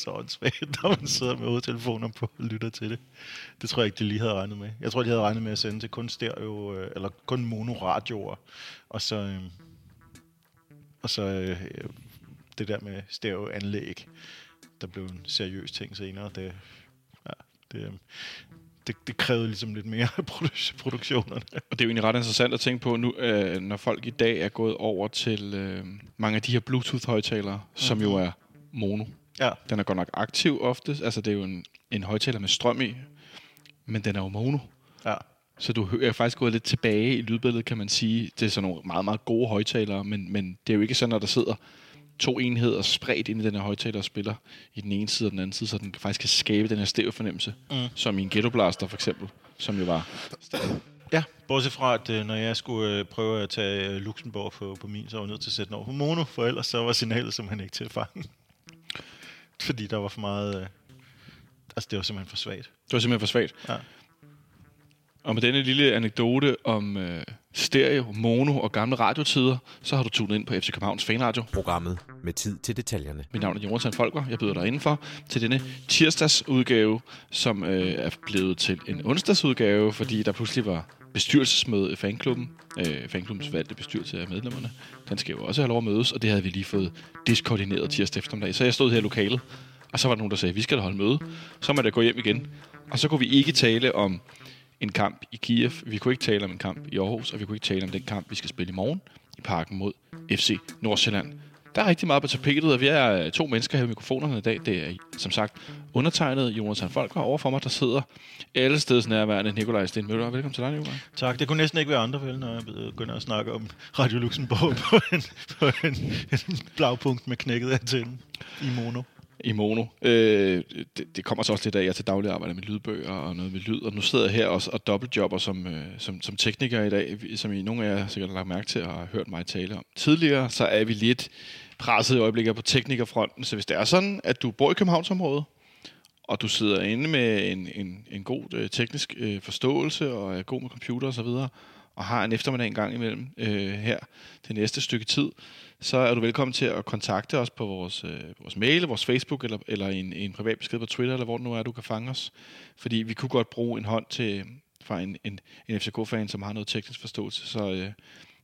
så åndssvagt, når man sidder med hovedtelefoner på og lytter til det. Det tror jeg ikke, de lige havde regnet med. Jeg tror, de havde regnet med at sende til kun stereo, øh, eller kun monoradioer, og så, øh, og så øh, det der med stereoanlæg, der blev en seriøs ting senere. Det, ja, det, det, det krævede ligesom lidt mere produktionerne. Og det er jo egentlig ret interessant at tænke på nu, øh, når folk i dag er gået over til øh, mange af de her Bluetooth-højtalere, mm-hmm. som jo er mono. Ja. Den er godt nok aktiv ofte. Altså, det er jo en, en højtaler med strøm i, men den er jo mono. Ja. Så du er faktisk gået lidt tilbage i lydbilledet, kan man sige. Det er sådan nogle meget, meget gode højtalere, men, men det er jo ikke sådan, at der sidder to enheder spredt ind i den her højtaler og spiller i den ene side og den anden side, så den faktisk kan skabe den her stereofornemmelse, mm. som i en Ghetto Blaster for eksempel, som jo var Ja, bortset fra, at øh, når jeg skulle øh, prøve at tage øh, Luxembourg på, på min, så var jeg nødt til at sætte den over på mono, for ellers så var signalet simpelthen ikke til at fange. Fordi der var for meget... Øh, altså, det var simpelthen for svagt. Det var simpelthen for svagt. Ja. Og med denne lille anekdote om øh, stereo, mono og gamle radiotider, så har du tunet ind på FC Københavns Fanradio. Programmet med tid til detaljerne. Mit navn er Jonathan Folker. Jeg byder dig indenfor til denne tirsdagsudgave, som øh, er blevet til en onsdagsudgave, fordi der pludselig var bestyrelsesmøde i fanklubben. Øh, fanklubbens valgte bestyrelse af medlemmerne. Den skal jo også have lov at mødes, og det havde vi lige fået diskoordineret tirsdag eftermiddag. Så jeg stod her i lokalet, og så var der nogen, der sagde, vi skal da holde møde. Så må jeg gå hjem igen. Og så kunne vi ikke tale om en kamp i Kiev. Vi kunne ikke tale om en kamp i Aarhus, og vi kunne ikke tale om den kamp, vi skal spille i morgen i parken mod FC Nordsjælland. Der er rigtig meget på tapetet, og vi er to mennesker her i mikrofonerne i dag. Det er som sagt undertegnet Jonas Folk, og overfor mig, der sidder alle steds nærværende Nikolaj Sten Møller. Velkommen til dig, Nikolaj. Tak. Det kunne næsten ikke være andre, vel, når jeg begynder at snakke om Radio Luxembourg på en, på en, en blagpunkt med knækket antenne i mono i mono. Øh, det, det kommer så også lidt af, at jeg til daglig arbejder med lydbøger og noget med lyd, og nu sidder jeg her også og dobbeltjobber som, øh, som, som tekniker i dag, som I nogle af jer sikkert har lagt mærke til og har hørt mig tale om. Tidligere så er vi lidt presset i øjeblikket på teknikerfronten, så hvis det er sådan, at du bor i Københavnsområdet, og du sidder inde med en, en, en god øh, teknisk øh, forståelse og er god med computer osv., og, og har en eftermiddag en gang imellem øh, her det næste stykke tid, så er du velkommen til at kontakte os på vores, øh, vores mail, vores Facebook eller, eller en, en privat besked på Twitter, eller hvor det nu er, du kan fange os. Fordi vi kunne godt bruge en hånd til, fra en, en, en FCK-fan, som har noget teknisk forståelse. Så øh,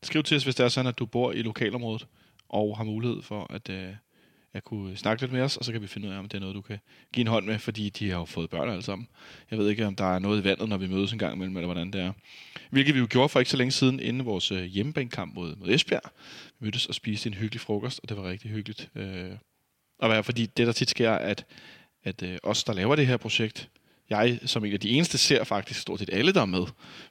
skriv til os, hvis det er sådan, at du bor i lokalområdet og har mulighed for at, øh, at kunne snakke lidt med os, og så kan vi finde ud af, om det er noget, du kan give en hånd med, fordi de har jo fået børn alle sammen. Jeg ved ikke, om der er noget i vandet, når vi mødes en gang imellem, eller hvordan det er. Hvilket vi jo gjorde for ikke så længe siden, inden vores øh, hjemmebanekamp mod, mod Esbjerg. Vi mødtes og spiste en hyggelig frokost, og det var rigtig hyggeligt. Øh, at være, fordi det, der tit sker, at, at øh, os, der laver det her projekt, jeg som en af de eneste ser faktisk stort set alle, der er med.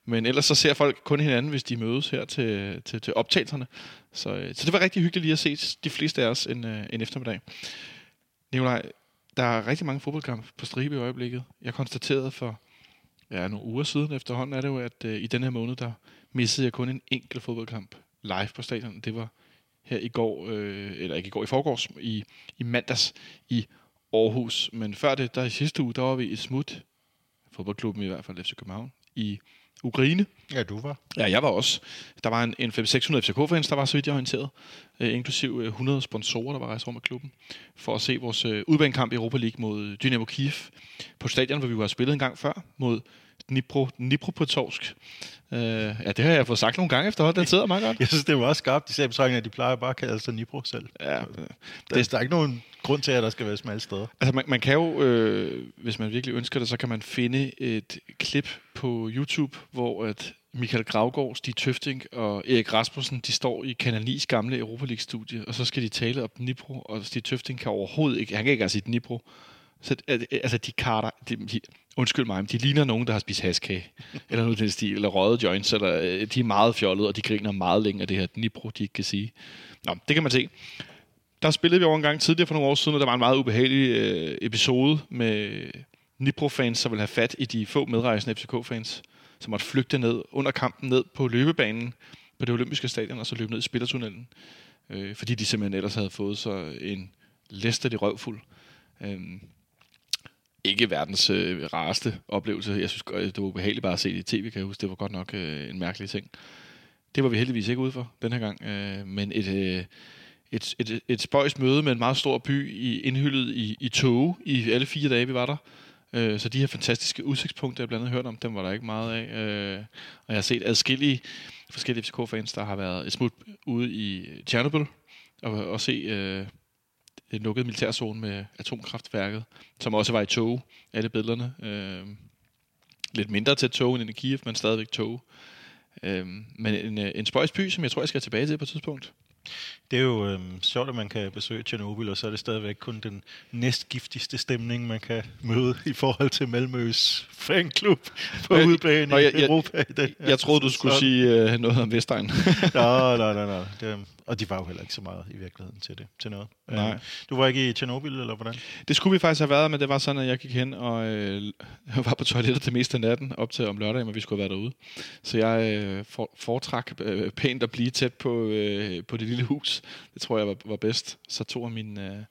Men ellers så ser folk kun hinanden, hvis de mødes her til, til, til optagelserne. Så, øh, så det var rigtig hyggeligt lige at se de fleste af os en, øh, en eftermiddag. Nikolaj, der er rigtig mange fodboldkampe på stribe i øjeblikket. Jeg konstaterede for ja, nogle uger siden efterhånden, er det jo, at øh, i den her måned, der missede jeg kun en enkelt fodboldkamp live på stadion. Det var her i går, øh, eller ikke i går, i forgårs, i, i mandags i Aarhus. Men før det, der i sidste uge, der var vi i smut, fodboldklubben i hvert fald, FC København, i Ukraine. Ja, du var. Ja, jeg var også. Der var en, en 500-600 FCK-fans, der var så vidt jeg orienteret, øh, inklusiv øh, 100 sponsorer, der var rejst rundt med klubben, for at se vores øh, udbanekamp i Europa League mod Dynamo Kiev på stadion, hvor vi var spillet en gang før, mod Dnipro, Dnipro på torsk. Uh, ja, det har jeg fået sagt nogle gange efterhånden. Den sidder meget godt. jeg synes, det var også skarpt. De sagde at de plejer bare at kalde sig Dnipro selv. Ja, det, der, der er ikke nogen grund til, at der skal være smalle steder. Altså, man, man kan jo, øh, hvis man virkelig ønsker det, så kan man finde et klip på YouTube, hvor at Michael Gravgaard, Stig Tøfting og Erik Rasmussen, de står i Kanal 9's gamle Europa League-studie, og så skal de tale om Dnipro, og Stig Tøfting kan overhovedet ikke, han kan ikke sige Dnipro. Så øh, øh, altså, de karter, de, de, undskyld mig, men de ligner nogen, der har spist haskage, eller noget den stil, eller røget joints, eller øh, de er meget fjollede, og de griner meget længe af det her Dnipro, de ikke kan sige. Nå, det kan man se. Der spillede vi over en gang tidligere for nogle år siden, og der var en meget ubehagelig øh, episode med Dnipro-fans, som ville have fat i de få medrejsende FCK-fans, som måtte flygte ned under kampen ned på løbebanen på det olympiske stadion, og så løbe ned i spillertunnelen, øh, fordi de simpelthen ellers havde fået så en læsterlig røvfuld. Øh, ikke verdens øh, rareste oplevelse. Jeg synes, øh, det var ubehageligt bare at se det i tv, kan jeg huske. Det var godt nok øh, en mærkelig ting. Det var vi heldigvis ikke ude for den her gang. Øh, men et, øh, et, et, et spøjs møde med en meget stor by i, indhyllet i, i tog i alle fire dage, vi var der. Øh, så de her fantastiske udsigtspunkter, jeg blandt andet hørt om, dem var der ikke meget af. Øh, og jeg har set adskillige forskellige FCK-fans, der har været et smut ude i Chernobyl og, og se øh, en lukket militærzone med atomkraftværket, som også var i tog, alle billederne. Øh, lidt mindre til tog end i Kiev, men stadigvæk tog. Øh, men en, øh, en spøjsby, som jeg tror, jeg skal tilbage til på et tidspunkt. Det er jo øhm, sjovt, at man kan besøge Tjernobyl, og så er det stadigvæk kun den næstgiftigste stemning, man kan møde i forhold til Malmøs fanklub på Øh, udbanen nå, i jeg- jeg- Europa. Jeg, her jeg troede, du skulle sæson. sige øh, noget om Vestegn. Nå, nej, nej, nej. Det, og de var jo heller ikke så meget i virkeligheden til det, til noget. Nej. Øhm, Du var ikke i Tjernobyl, eller hvordan? Det skulle vi faktisk have været, men det var sådan, at jeg gik hen og øh, var på toilettet det meste af natten, op til om lørdagen, hvor vi skulle have været derude. Så jeg øh, for, foretrak øh, pænt at blive tæt på, øh, på det lille hus. Det tror jeg var, var bedst. Så to af mine, øh,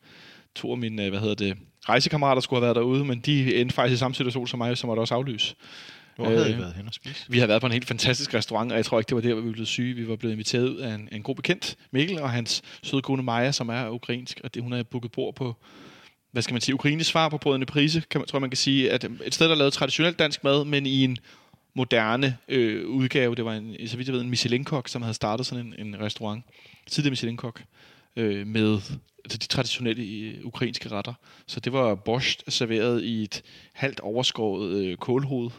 to af mine øh, hvad hedder det, rejsekammerater skulle have været derude, men de endte faktisk i samme situation som mig, så måtte også aflyse. Hvor øh, havde I Øh, været hen og spise? Vi havde været på en helt fantastisk restaurant, og jeg tror ikke, det var der, hvor vi blev syge. Vi var blevet inviteret ud af en, en god bekendt, Mikkel, og hans søde kone Maja, som er ukrainsk, og det, hun har booket bord på, hvad skal man sige, Ukraines svar på brødende prise, kan man, tror man kan sige, at et sted, der lavede traditionelt dansk mad, men i en moderne øh, udgave. Det var en, så vidt jeg ved, en Michelin-kok, som havde startet sådan en, en restaurant. Tidligere Michelin-kok. Øh, med altså de traditionelle øh, ukrainske retter. Så det var borscht serveret i et halvt overskåret øh, kålhoved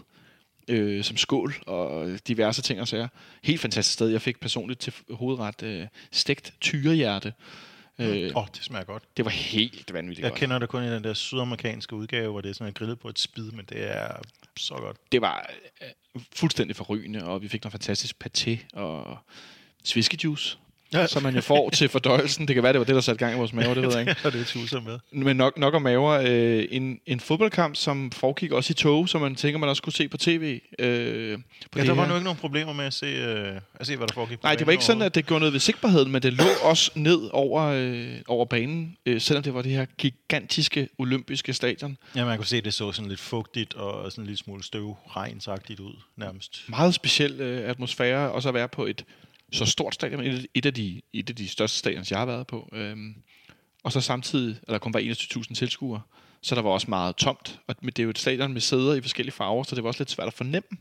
øh, som skål og diverse ting og sager. Helt fantastisk sted. Jeg fik personligt til hovedret øh, stegt tyrehjerte. Åh, Øh, oh, det smager godt. det var helt vanvittigt Jeg godt. kender det kun i den der sydamerikanske udgave, hvor det er sådan grillet på et spid, men det er så godt. Det var øh, fuldstændig forrygende, og vi fik noget fantastisk paté og sviskejuice, Ja. som man jo får til fordøjelsen. Det kan være, det var det, der satte gang i vores maver, det ved jeg ikke. det er tuser med. Men nok, nok om maver. Øh, en, en fodboldkamp, som foregik også i tog, som man tænker, man også kunne se på tv. Øh, på Ja, der var her. nu ikke nogen problemer med at se, øh, at se hvad der foregik Nej, det var ikke sådan, at det gjorde noget ved sigtbarheden, men det lå også ned over, øh, over banen, øh, selvom det var det her gigantiske olympiske stadion. Ja, man kunne se, at det så sådan lidt fugtigt og sådan en lille smule støvregnsagtigt ud, nærmest. Meget speciel øh, atmosfære, også at være på et så stort stadion, et, et, af, de, et af de største stadions, jeg har været på. Øhm, og så samtidig, at der kun var 21.000 tilskuere, så der var også meget tomt. Og det er jo et stadion med sæder i forskellige farver, så det var også lidt svært at fornemme,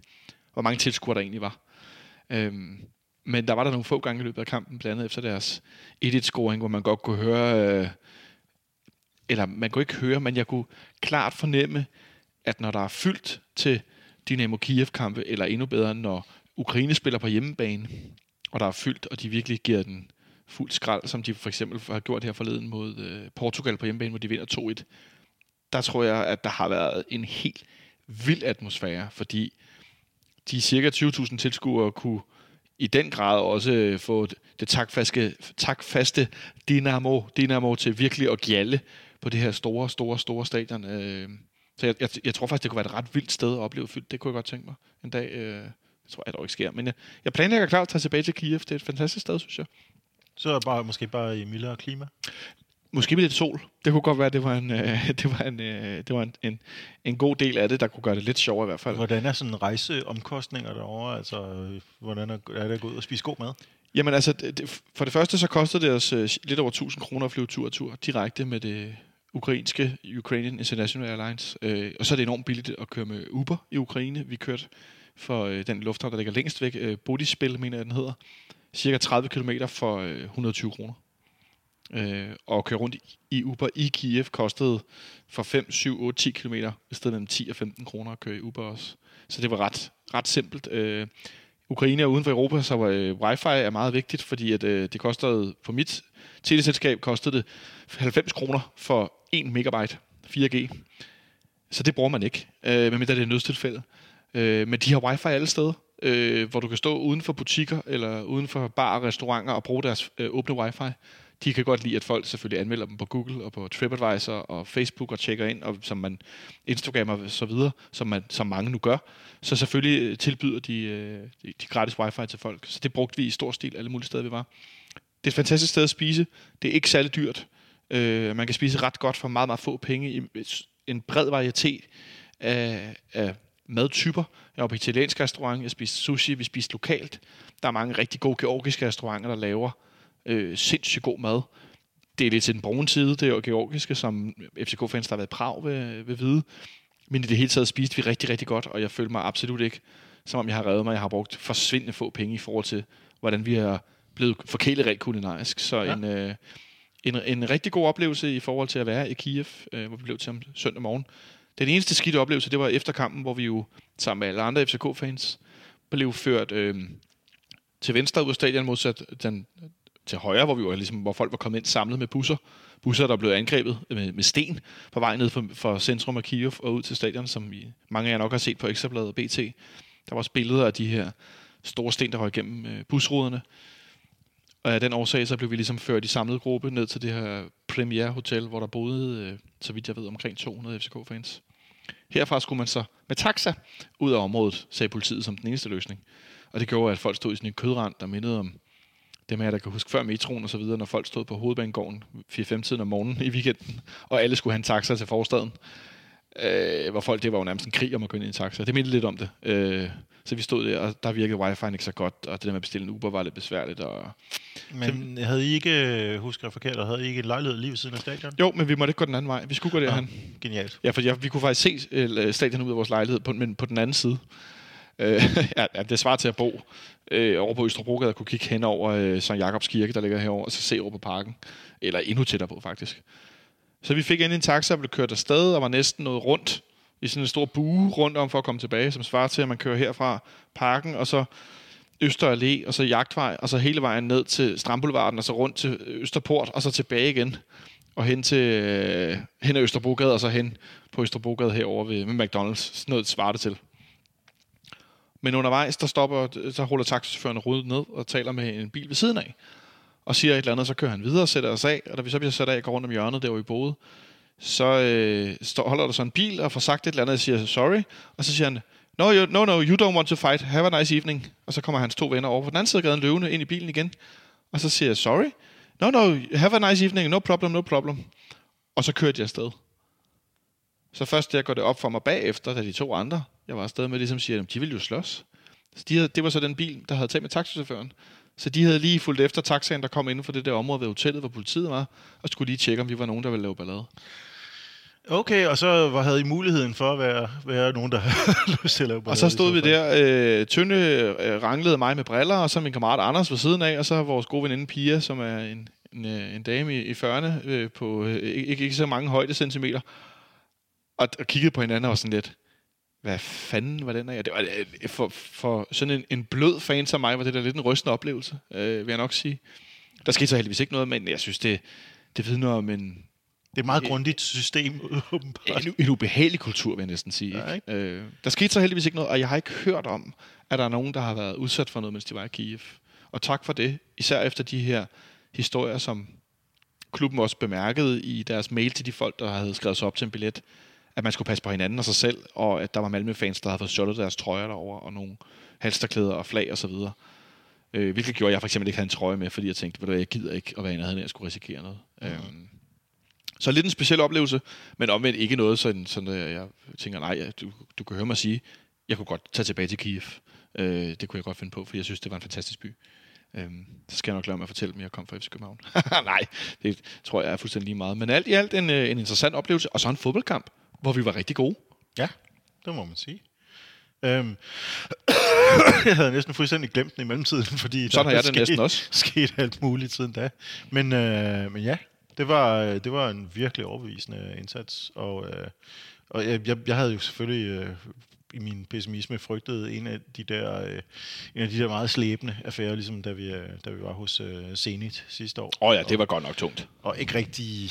hvor mange tilskuere der egentlig var. Øhm, men der var der nogle få gange i løbet af kampen, blandt andet efter deres 1-1-scoring, hvor man godt kunne høre, øh, eller man kunne ikke høre, men jeg kunne klart fornemme, at når der er fyldt til Dynamo Kiev-kampe, eller endnu bedre, når Ukraine spiller på hjemmebane, og der er fyldt, og de virkelig giver den fuld skrald, som de for eksempel har gjort her forleden mod øh, Portugal på hjemmebane, hvor de vinder 2-1. Der tror jeg, at der har været en helt vild atmosfære, fordi de cirka 20.000 tilskuere kunne i den grad også øh, få det takfaste, takfaste Dynamo, Dynamo til virkelig at gjalle på det her store, store, store stadion. Øh. Så jeg, jeg, jeg tror faktisk, det kunne være et ret vildt sted at opleve fyldt. Det kunne jeg godt tænke mig en dag. Øh, det tror jeg dog ikke sker. Men jeg, jeg planlægger klart at tage tilbage til Kiev. Det er et fantastisk sted, synes jeg. Så er bare, måske bare i mildere klima. Måske med lidt sol. Det kunne godt være, det var en, øh, det var en, øh, det var en, en, en god del af det, der kunne gøre det lidt sjovere i hvert fald. Hvordan er sådan rejseomkostninger derovre? Altså, øh, hvordan er, er det at gå ud og spise god mad? Jamen altså, det, for det første så kostede det os øh, lidt over 1000 kroner at flyve tur og tur direkte med det ukrainske Ukrainian International Airlines. Øh, og så er det enormt billigt at køre med Uber i Ukraine. Vi kørte for øh, den lufthavn, der ligger længst væk, øh, Bodispil, mener jeg den hedder. Cirka 30 km for øh, 120 kroner. Øh, og at køre rundt i, i Uber i Kiev kostede for 5, 7, 8, 10 km, i stedet mellem 10 og 15 kroner at køre i Uber også. Så det var ret, ret simpelt. Øh, Ukraine er uden for Europa, så øh, wifi er meget vigtigt, fordi at, øh, det kostede, for mit teleselskab kostede det 90 kroner for 1 megabyte 4G. Så det bruger man ikke, øh, medmindre det er nødstilfælde. Øh, men de har wifi alle steder, øh, hvor du kan stå uden for butikker eller uden for bar og restauranter og bruge deres øh, åbne wifi. De kan godt lide, at folk selvfølgelig anmelder dem på Google og på TripAdvisor og Facebook og tjekker ind, og som man Instagram og så videre, som, man, som mange nu gør. Så selvfølgelig øh, tilbyder de, øh, de, de gratis wifi til folk. Så det brugte vi i stor stil alle mulige steder, vi var. Det er et fantastisk sted at spise. Det er ikke særlig dyrt. Øh, man kan spise ret godt for meget, meget få penge i en bred varietet af, af madtyper. Jeg var på italiensk restaurant, jeg spiste sushi, vi spiste lokalt. Der er mange rigtig gode georgiske restauranter, der laver øh, sindssygt god mad. det er lidt til den brune side, det er georgiske, som FCK-fans, der har været i Prag, vil, vil vide. Men i det hele taget spiste vi rigtig, rigtig godt, og jeg følte mig absolut ikke, som om jeg har reddet mig. Jeg har brugt forsvindende få penge i forhold til, hvordan vi har blevet forkælet rent kulinarisk. Så ja. en, øh, en, en rigtig god oplevelse i forhold til at være i Kiev, øh, hvor vi blev til om søndag morgen. Den eneste skidte oplevelse, det var efter kampen, hvor vi jo sammen med alle andre FCK-fans blev ført øh, til venstre ud af stadion modsat den, til højre, hvor, vi var, ligesom, hvor folk var kommet ind samlet med busser. Busser, der blev angrebet med, med sten på vej ned fra, fra centrum af Kiev og ud til stadion, som I, mange af jer nok har set på Ekstrabladet og BT. Der var også billeder af de her store sten, der røg igennem øh, busruderne. Og af den årsag, så blev vi ligesom ført i samlet gruppe ned til det her Premier Hotel, hvor der boede, øh, så vidt jeg ved, omkring 200 FCK-fans. Herfra skulle man så med taxa ud af området, sagde politiet som den eneste løsning. Og det gjorde, at folk stod i sådan en kødrand, der mindede om dem her, der kan huske før metroen og så videre, når folk stod på hovedbanegården 4-5 tiden om morgenen i weekenden, og alle skulle have en taxa til forstaden. Øh, hvor folk, det var jo nærmest en krig om at gå ind i en taxa. Det mindede lidt om det. Øh, så vi stod der, og der virkede wifi ikke så godt, og det der med at bestille en Uber var lidt besværligt. Og... Men så... havde I ikke, husker jeg forkert, havde I ikke et lejlighed lige ved siden af stadion? Jo, men vi måtte ikke gå den anden vej. Vi skulle gå derhen. Ja, genialt. Ja, for ja, vi kunne faktisk se uh, stadion ud af vores lejlighed, på, men på den anden side. Uh, ja, det svarer til at bo uh, over på Østerbrogade og kunne kigge hen over uh, St. Jakobs Kirke, der ligger herovre, og så se over på parken. Eller endnu tættere på, faktisk. Så vi fik ind en taxa og blev kørt afsted, og var næsten noget rundt i sådan en stor bue rundt om for at komme tilbage, som svarer til, at man kører herfra parken, og så Øster Allé, og så Jagtvej, og så hele vejen ned til Strandboulevarden, og så rundt til Østerport, og så tilbage igen, og hen til øh, hen ad Østerbrogade, og så hen på Østerbrogade herover ved ved McDonald's. Sådan noget svarer det til. Men undervejs, der stopper, så holder taxichaufføren ryddet ned og taler med en bil ved siden af, og siger et eller andet, så kører han videre og sætter os af, og da vi så bliver sat af og går rundt om hjørnet, der hvor vi boede, så øh, står, holder der så en bil og får sagt et eller andet, og siger sorry, og så siger han, no, you, no, no, you don't want to fight, have a nice evening. Og så kommer hans to venner over på den anden side af gaden løvende ind i bilen igen, og så siger jeg, sorry, no, no, have a nice evening, no problem, no problem. Og så kører de afsted. Så først der går det op for mig bagefter, da de to andre, jeg var afsted med, ligesom siger, de ville jo slås. Så de havde, det var så den bil, der havde taget med taxichaufføren. Så de havde lige fulgt efter taxaen, der kom inden for det der område ved hotellet, hvor politiet var, og skulle lige tjekke, om vi var nogen, der ville lave ballade. Okay, og så var, havde I muligheden for at være, være nogen, der havde lyst til at lave Og så stod vi der, øh, Tynde øh, ranglede mig med briller, og så min kammerat Anders ved siden af, og så vores gode veninde Pia, som er en, en, øh, en dame i, i 40'erne, øh, på øh, ikke, ikke så mange højdecentimeter, og, og kiggede på hinanden og var sådan lidt, hvad fanden var den af? Det var, øh, for, for sådan en, en blød fan som mig, var det da lidt en rystende oplevelse, øh, vil jeg nok sige. Der skete så heldigvis ikke noget, men jeg synes, det, det vidner om en, det er et meget grundigt system, åbenbart. En, en ubehagelig kultur, vil jeg næsten sige. Ja, ikke? Øh, der skete så heldigvis ikke noget, og jeg har ikke hørt om, at der er nogen, der har været udsat for noget, mens de var i Kiev. Og tak for det, især efter de her historier, som klubben også bemærkede i deres mail til de folk, der havde skrevet sig op til en billet, at man skulle passe på hinanden og sig selv, og at der var Malmø-fans, der havde fået stjålet deres trøjer derover og nogle halsterklæder og flag osv. Øh, hvilket gjorde, at jeg for eksempel ikke havde en trøje med, fordi jeg tænkte, at jeg gider ikke at være en af jeg skulle risikere noget. Mm. Øhm, så lidt en speciel oplevelse, men omvendt ikke noget, sådan, sådan at jeg tænker, nej, du, du kan høre mig sige, jeg kunne godt tage tilbage til Kiev. Øh, det kunne jeg godt finde på, for jeg synes, det var en fantastisk by. Øhm, så skal jeg nok lade mig at fortælle, at jeg kom fra FC København. nej, det tror jeg er fuldstændig lige meget. Men alt i alt en, øh, en interessant oplevelse, og så en fodboldkamp, hvor vi var rigtig gode. Ja, det må man sige. Øhm, jeg havde næsten fuldstændig glemt den i mellemtiden, fordi Sådan der har jeg det næsten også. skete alt muligt siden da. Men, øh, men ja, det var, det var en virkelig overbevisende indsats, og, øh, og jeg, jeg, havde jo selvfølgelig øh, i min pessimisme frygtet en af de der, øh, en af de der meget slæbende affærer, ligesom da vi, øh, da vi var hos øh, Zenit sidste år. Åh oh ja, det var godt nok tungt. Og ikke rigtig,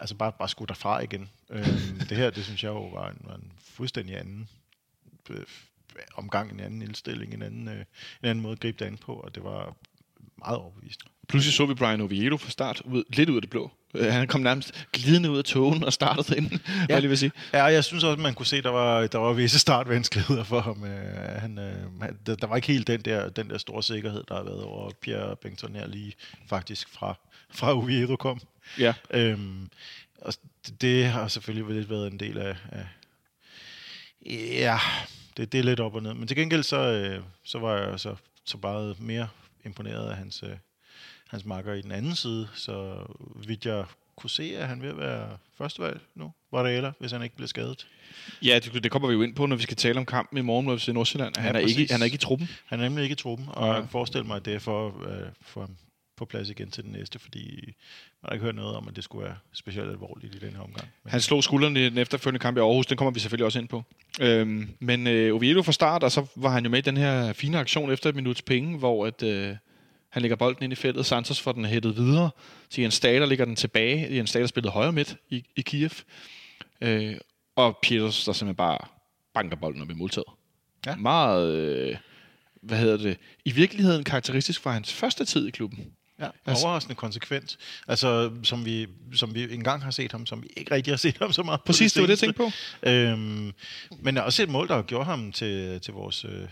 altså bare, bare skulle derfra igen. Øh, det her, det synes jeg jo var en, var en fuldstændig anden øh, omgang, en anden indstilling, en anden, øh, en anden måde at gribe det an på, og det var meget overbevisende. Pludselig så vi Brian Oviedo fra start, ud, lidt ud af det blå. Øh, han kom nærmest glidende ud af togen og startede ind, ja. jeg vil sige. Ja, jeg synes også, at man kunne se, at der var, der var visse startvanskeligheder for ham. Øh, han, øh, der, der var ikke helt den der, den der store sikkerhed, der har været over Pierre Bengtsson her lige faktisk fra, fra Oviedo kom. Ja. Øhm, og det, det har selvfølgelig lidt været en del af, af ja, det, det er lidt op og ned. Men til gengæld så, øh, så var jeg så, så bare mere imponeret af hans, øh, hans makker i den anden side, så vidt jeg kunne se, at han vil være førstevalg nu, Varela, hvis han ikke bliver skadet. Ja, det, det kommer vi jo ind på, når vi skal tale om kampen i morgen mod FC Nordsjælland. Han, Ja, er ikke, han er ikke i truppen. Han er nemlig ikke i truppen, og Nej. jeg kan forestille mig, at det er for, øh, for ham på plads igen til den næste, fordi man har ikke hørt noget om, at det skulle være specielt alvorligt i den her omgang. Men, Han slog skulderen i den efterfølgende kamp i Aarhus. Den kommer vi selvfølgelig også ind på. Øhm, men øh, Oviedo fra start, og så var han jo med i den her fine aktion efter et minuts penge, hvor at, øh, han lægger bolden ind i feltet. Santos får den hættet videre til Jens Stader, ligger den tilbage. Jens Stader spillede højre midt i, i Kiev. Øh, og Pieters, der simpelthen bare banker bolden op i måltaget. Ja. Meget, øh, hvad hedder det, i virkeligheden karakteristisk for hans første tid i klubben. ja, altså- overraskende konsekvent. Altså, som vi, som vi engang har set ham, som vi ikke rigtig har set ham så meget Præcis, det var det, jeg tænkte på. Øhm, men også et mål, der har gjort ham til, til vores øh,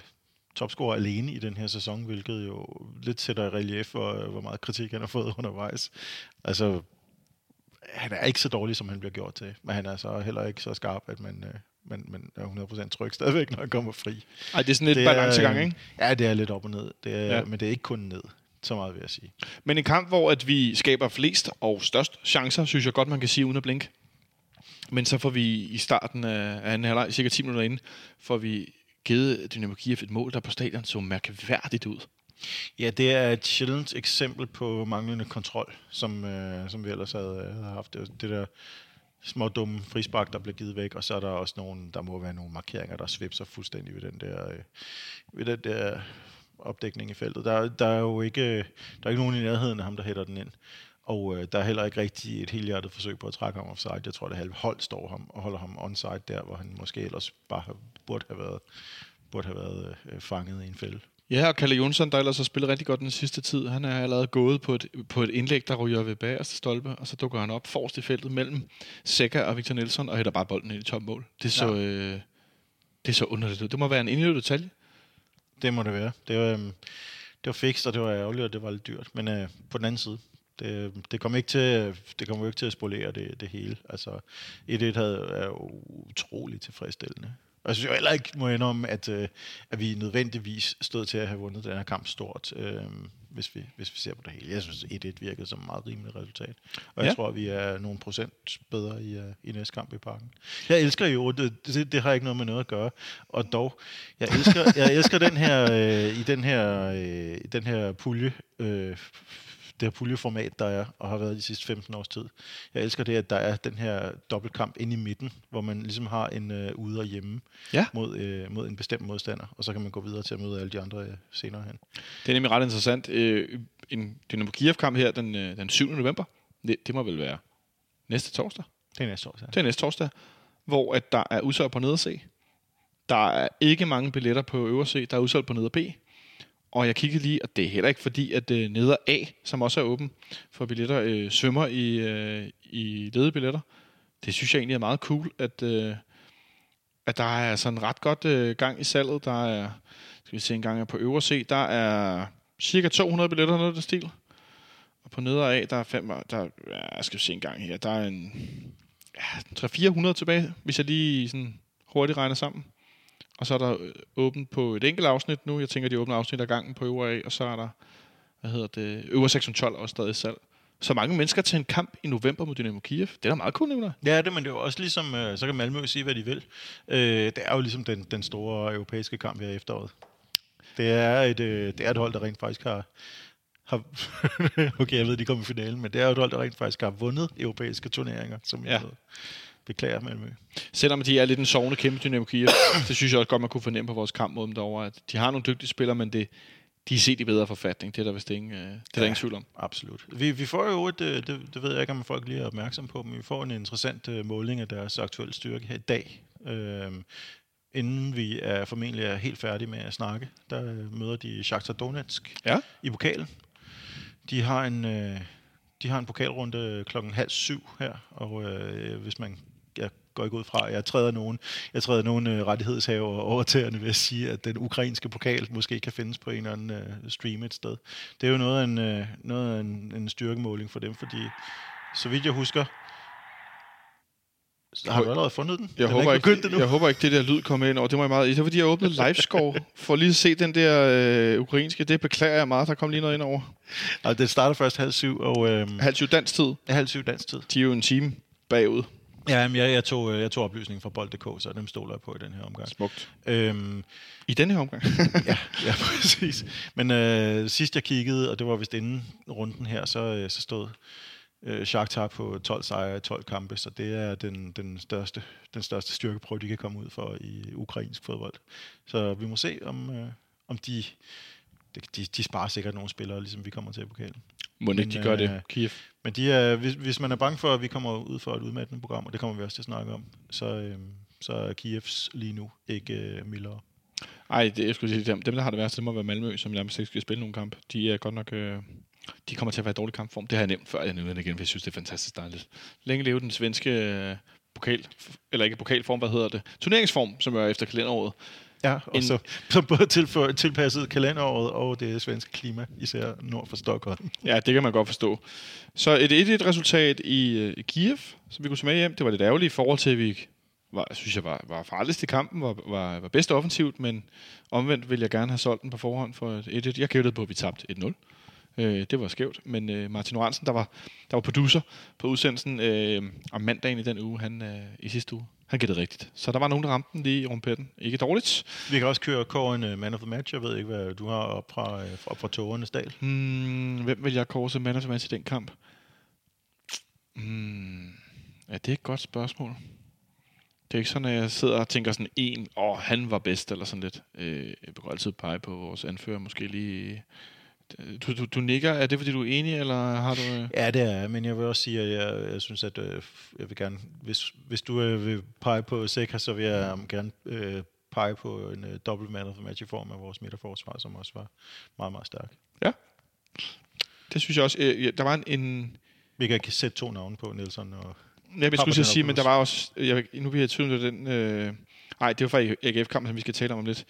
topscorer alene i den her sæson, hvilket jo lidt sætter i relief, hvor, hvor meget kritik han har fået undervejs. Altså, han er ikke så dårlig, som han bliver gjort til, men han er så heller ikke så skarp, at man, øh, man, man er 100% tryg stadigvæk, når han kommer fri. Ej, det er sådan lidt Det balancegang, øh, ikke? Ja, det er lidt op og ned, det er, Ja. men det er ikke kun ned. Så meget vil jeg sige. Men en kamp, hvor at vi skaber flest og størst chancer, synes jeg godt, man kan sige uden at blinke. Men så får vi i starten af af anden halvleg, cirka 10 minutter inden, får vi givet Dynamo Kiev et mål, der på stadion så mærkværdigt ud. Ja, det er et sjældent eksempel på manglende kontrol, som, øh, som vi ellers havde, øh, havde haft. Det, det der små dumme frispark, der blev givet væk, og så er der også nogle, der må være nogle markeringer, der svipser fuldstændig ved den der, øh, ved den der opdækning i feltet. Der, der er jo ikke, øh, der er ikke nogen i nærheden af ham, der hætter den ind. Og øh, der er heller ikke rigtig et helhjertet forsøg på at trække ham offside. Jeg tror, det halve hold står ham og holder ham onside der, hvor han måske ellers bare burde have været, burde have været øh, fanget i en fælde. Ja, og Kalle Jonsson, der ellers har spillet rigtig godt den sidste tid, han er allerede gået på et, på et indlæg, der ryger ved bagerste stolpe, og så dukker han op forrest i feltet mellem Seca og Victor Nielsen, og hætter bare bolden ind i topmål. Det så, ja. øh, det så underligt ud. Det må være en indløbet detalje. Det må det være. Det var, øhm, det var fikst, og det var ærgerligt, og det var lidt dyrt. Men øh, på den anden side, det, det kom ikke til, det kom jo ikke til at spolere det, det hele. Altså, 1-1 havde, er jo utroligt tilfredsstillende. Og jeg synes jo heller ikke, må jeg indrømme, at, øh, at vi nødvendigvis stod til at have vundet den her kamp stort, øh, hvis, vi, hvis vi ser på det hele. Jeg synes, 1-1 virkede som et meget rimeligt resultat. Og jeg Ja. tror, vi er nogle procent bedre i, uh, i næste kamp i parken. Jeg elsker jo, det, det, det har ikke noget med noget at gøre. Og dog, jeg elsker, jeg elsker den her, øh, i den her, øh, i den her pulje, øh, det her puljeformat, der er, og har været de sidste 15 års tid. Jeg elsker det, at der er den her dobbeltkamp inde i midten, hvor man ligesom har en øh, ude og hjemme Ja. mod, øh, mod en bestemt modstander, og så kan man gå videre til at møde alle de andre øh, senere hen. Det er nemlig ret interessant. Øh, en Dynamo Kiev-kamp her den, øh, den 7. november. Det, det må vel være næste torsdag. Det er næste så. Det er næste torsdag, hvor at der er udsolgt på neder C. Der er ikke mange billetter på øvre C, der er udsolgt på neder B. Og jeg kiggede lige, og det er heller ikke fordi, at øh, neder A, som også er åben for billetter, øh, svømmer i, øh, i ledige billetter. Det synes jeg egentlig er meget cool, at, øh, at der er sådan ret godt øh, gang i salget. Der er, skal vi se en gang er på øvre C, der er cirka 200 billetter, noget af den stil. Og på neder A, der er fem, der, ja, skal vi se en gang her, der er en ja, 300-400 tilbage, hvis jeg lige sådan hurtigt regner sammen. Og så er der øh, åbent på et enkelt afsnit nu. Jeg tænker, de åbner afsnit af gangen på øvre A, og så er der, hvad hedder det, øvre 612 også stadig salg. Så mange mennesker til en kamp i november mod Dynamo Kiev. Det er da meget cool, Nicolaj. Ja, det, men det er jo også ligesom, øh, så kan Malmø sige, hvad de vil. Øh, det er jo ligesom den, den store europæiske kamp her i efteråret. Det er et, øh, det er et hold, der rent faktisk har, har okay, jeg ved, de kommer i finalen, men det er jo et hold, der rent faktisk har vundet europæiske turneringer, som jeg Ja. Beklager Malmø. Selvom de er lidt en sovende kæmpe Dynamo Kiev, det synes jeg også godt, man kunne fornemme på vores kamp mod dem derovre, at de har nogle dygtige spillere, men det, de er set i bedre forfatning. Det er der vist ingen, øh, det er der Ja. ingen tvivl om. Absolut. Vi, vi får jo et, øh, det, det ved jeg ikke, om folk lige er opmærksom på, men vi får en interessant øh, måling af deres aktuelle styrke her i dag. Øhm, inden vi er formentlig er helt færdige med at snakke, der møder de Shakhtar Donetsk Ja. i pokalen. De har en, øh, de har en pokalrunde klokken halv syv her, og øh, hvis man går ikke ud fra, jeg træder nogen, jeg træder nogen øh, rettighedshaver over til ved at sige, at den ukrainske pokal måske kan findes på en eller anden øh, stream et sted. Det er jo noget af en, øh, noget af en, en styrkemåling for dem, fordi så vidt jeg husker, Så har du allerede fundet den? Jeg den håber, ikke, endnu. jeg håber ikke, det der lyd kommer ind over. Det må jeg meget. Det er fordi, jeg åbnede Livescore for lige at se den der øh, ukrainske. Det beklager jeg meget. Der kom lige noget ind over. Og det starter først halv syv, og øhm, Halv syv dansk tid. halv syv dansk tid. De er jo en time bagud. Ja, men jeg, jeg, tog, øh, jeg tog oplysningen fra bold.dk, så dem stoler jeg på i den her omgang. Smukt. Øhm, I denne her omgang. ja, ja, præcis. Men øh, sidst jeg kiggede, og det var vist inden runden her, så, øh, så stod øh, Shakhtar på 12 sejre i 12 kampe, så det er den, den, største, den største styrkeprøve, de kan komme ud for i ukrainsk fodbold. Så vi må se, om, øh, om de, de, de sparer sikkert nogle spillere, ligesom vi kommer til i pokalen. Må ikke, de gør øh, det. Kiev. Men de er, hvis, hvis man er bange for, at vi kommer ud for et udmattende program, og det kommer vi også til at snakke om, så, øh, så er Kievs lige nu ikke øh, mildere. Ej, det, jeg skulle sige, dem, dem, der har det værste, det må være Malmø, som nærmest ikke skal spille nogen kamp. De er godt nok... Øh, de kommer til at være i dårlig kampform. Det har jeg nævnt før, jeg nævner det igen, for jeg synes, det er fantastisk dejligt. Længe leve den svenske øh, pokal, eller ikke pokalform, hvad hedder det? Turneringsform, som er efter kalenderåret. Ja, og En- så, så både tilfø- tilpasset kalenderåret og det svenske klima, især nord for Stockholm. Ja, det kan man godt forstå. Så et 1-1-resultat i øh, Kiev, som vi kunne tage med hjem. Det var lidt ærgerligt i forhold til, at vi var, synes jeg var, var farligst i kampen, var, var, var bedst offensivt, men omvendt ville jeg gerne have solgt den på forhånd for et 1-1. Jeg gættede på, at vi tabte 1-0. Øh, det var skævt, men øh, Martin Oransen, der var, der var producer på udsendelsen øh, om mandagen i den uge, han øh, i sidste uge, han gættede rigtigt. Så der var nogen, der ramte den lige i rumpetten. Ikke dårligt. Vi kan også køre Kåren uh, Man of the Match. Jeg ved ikke, hvad du har op fra, uh, fra, fra Tågernes dal. Hmm, hvem vil jeg kåre som man of the match i den kamp? Hmm, ja, det er et godt spørgsmål. Det er ikke sådan, at jeg sidder og tænker sådan en, åh, oh, han var bedst, eller sådan lidt. Øh, jeg vil altid pege på vores anfører, måske lige... Du, du, du nikker, er det fordi du er enig, eller har du... Øh... Ja, det er jeg, men jeg vil også sige, at jeg, jeg synes, at øh, jeg vil gerne, hvis, hvis du øh, vil pege på Seca, så vil jeg um, gerne øh, pege på en øh, dobbelt man of the match i form af vores midterforsvar, som også var meget, meget stærk. Det synes jeg også. Øh, ja, der var en... en Vi kan ikke sætte to navne på, Nielsen og... jeg vil skulle sige, men der var også... Jeg, nu bliver jeg i tvivl den... Øh, nej, det var fra AGF-kampen, som vi skal tale om om lidt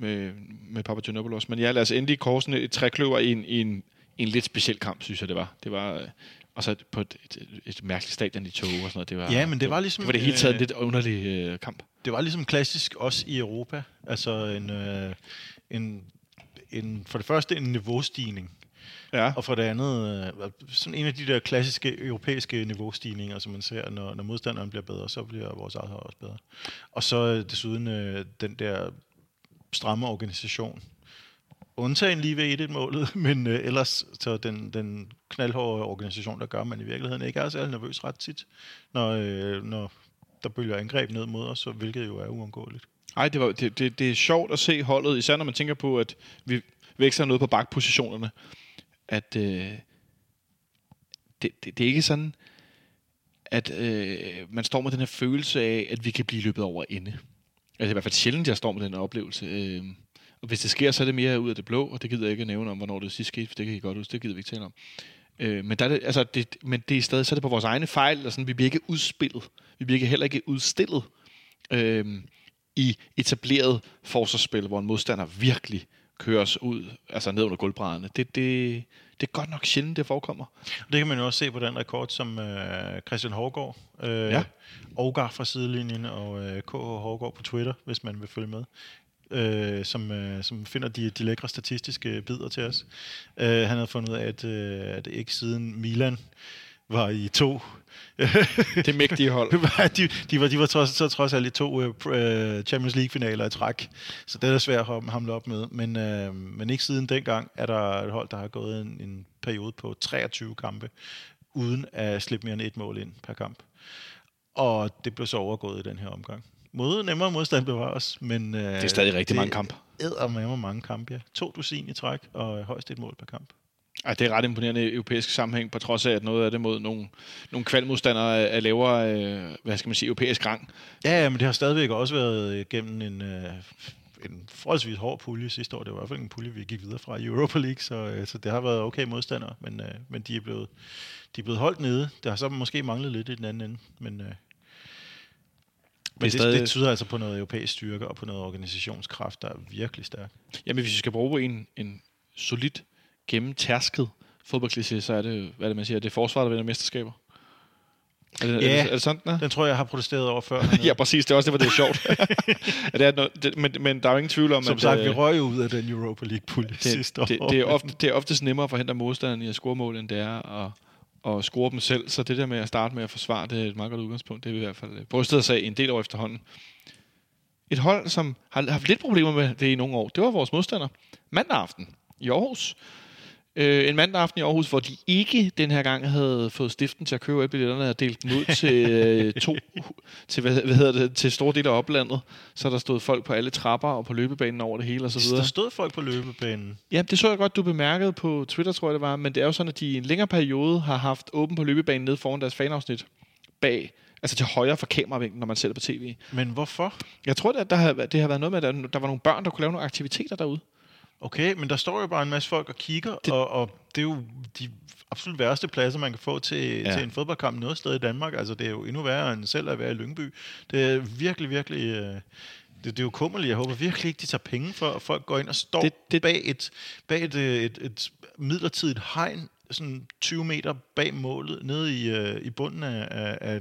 med, med Papagenopoulos. Men ja, lad os endelig korsen et trækløver i en, i en, en lidt speciel kamp, synes jeg, det var. Det var... Øh, og så på et, et, et mærkeligt stadion i tog og sådan noget. Det var, Ja, men det var ligesom, Det var det hele taget en øh, lidt underlig øh, kamp. Det var ligesom klassisk også i Europa. Altså en, øh, en, en, for det første en niveaustigning, Ja. og for det andet øh, sådan en af de der klassiske europæiske niveaustigninger, som man ser, når, når modstanderen bliver bedre, så bliver vores eget også bedre. Og så øh, desuden øh, den der stramme organisation. Undtagen lige ved 1-1-målet, men øh, ellers så den, den knaldhårde organisation, der gør, at man i virkeligheden ikke er særlig nervøs ret tit, når, øh, når der bølger angreb ned mod os, så- hvilket jo er uundgåeligt. Ej, det, var, det, det, det er sjovt at se holdet, især når man tænker på, at vi vækster noget på bakpositionerne. At øh, det, det, det er ikke sådan, at øh, man står med den her følelse af, at vi kan blive løbet over ende. Altså det er i hvert fald sjældent, jeg står med den oplevelse. Øh, og hvis det sker, så er det mere ud af det blå, og det gider jeg ikke nævne om, hvornår det sidst skete, for det kan I godt huske, det gider vi ikke tale om. Øh, men, der er det, altså det, men det er stadig, så er det på vores egne fejl, eller sådan, vi bliver ikke udspillet. Vi bliver ikke heller ikke udstillet. Øh, i etableret forsvarsspil, hvor en modstander virkelig kører os ud, altså ned under gulvbrædderne. Det, det, det er godt nok sjældent, det forekommer. Det kan man jo også se på den rekord, som øh, Christian Hårgaard, øh, ja. Ogar fra sidelinjen og øh, KH Hårgaard på Twitter, hvis man vil følge med, øh, som, øh, som finder de, de lækre statistiske bidder til os. Øh, han havde fundet ud af, at, øh, at ikke siden Milan var i to Det mægtige hold. de, de var, de var trods, så trods alt i to øh, Champions League-finaler i træk, så det er svært at ham- hamle op med. Men, øh, men ikke siden dengang er der et hold, der har gået en, en periode på 23 kampe, uden at slippe mere end et mål ind per kamp. Og det blev så overgået i den her omgang. Mod nemmere modstand bevares, men... Øh, Det er stadig rigtig mange kampe. Det er med mange kampe, ja. To dusin i træk, og højst et mål per kamp. Ej, det er ret imponerende europæisk sammenhæng, på trods af, at noget af det mod nogle, nogle kvalmodstandere af lavere, øh, hvad skal man sige, europæisk rang. Ja, men det har stadigvæk også været gennem en, øh, en forholdsvis hård pulje sidste år. Det var i hvert fald en pulje, vi gik videre fra i Europa League, så, øh, så det har været okay modstandere, men, øh, men de, er blevet, de er blevet holdt nede. Det har så måske manglet lidt i den anden ende, men, øh, men det, stadig- det tyder altså på noget europæisk styrke og på noget organisationskraft, der er virkelig stærk. Jamen, hvis vi skal bruge en, en solid, gennemtærsket fodboldklise, så er det, hvad er det, man siger, det er forsvaret, der vinder mesterskaber. Er det, Ja. er, det, er det sådan, den er? Den tror jeg, har protesteret over før. Ja, præcis. Det er også det, hvor det er sjovt. ja, det er, noget- det, men, men der er jo ingen tvivl om, Som at... sagt, vi øh, røg jo ud af den Europa League-pulje sidste år. det, det, er ofte, det er oftest nemmere at forhindre modstanderen i at score mål, end det er at, at score dem selv. Så det der med at starte med at forsvare, det er et meget godt udgangspunkt. Det er vi i hvert fald øh, brystet at sige en del år efterhånden. Et hold, som har haft lidt problemer med det i nogle år, det var vores modstander. Mandag aften i Aarhus. Øh, en mandag aften i Aarhus, hvor de ikke den her gang havde fået stiften til at købe alle billetterne og delt dem ud til øh, to, til, hvad, hvad hedder det, til store dele af oplandet. Så der stod folk på alle trapper og på løbebanen over det hele og så videre. Der stod folk på løbebanen. Ja, det så jeg godt, du bemærkede på Twitter, tror jeg det var. Men det er jo sådan, at de i en længere periode har haft åben på løbebanen nede foran deres fanafsnit. Bag, altså til højre for kameravinklen, når man ser det på tv. Men hvorfor? Jeg tror, at der har, det har været noget med, at der, der var nogle børn, der kunne lave nogle aktiviteter derude. Okay, men der står jo bare en masse folk og kigger, det... Og, og det er jo de absolut værste pladser, man kan få til, Ja. til en fodboldkamp noget sted i Danmark. Altså, det er jo endnu værre end selv at være i Lyngby. Det er virkelig, virkelig... Øh, det, det er jo kummerligt. Jeg håber virkelig ikke, de tager penge for, at folk går ind og står Det- det, det... bag, et, bag et, øh, et, et midlertidigt hegn, sådan 20 meter bag målet, nede i, øh, i bunden af, af, af,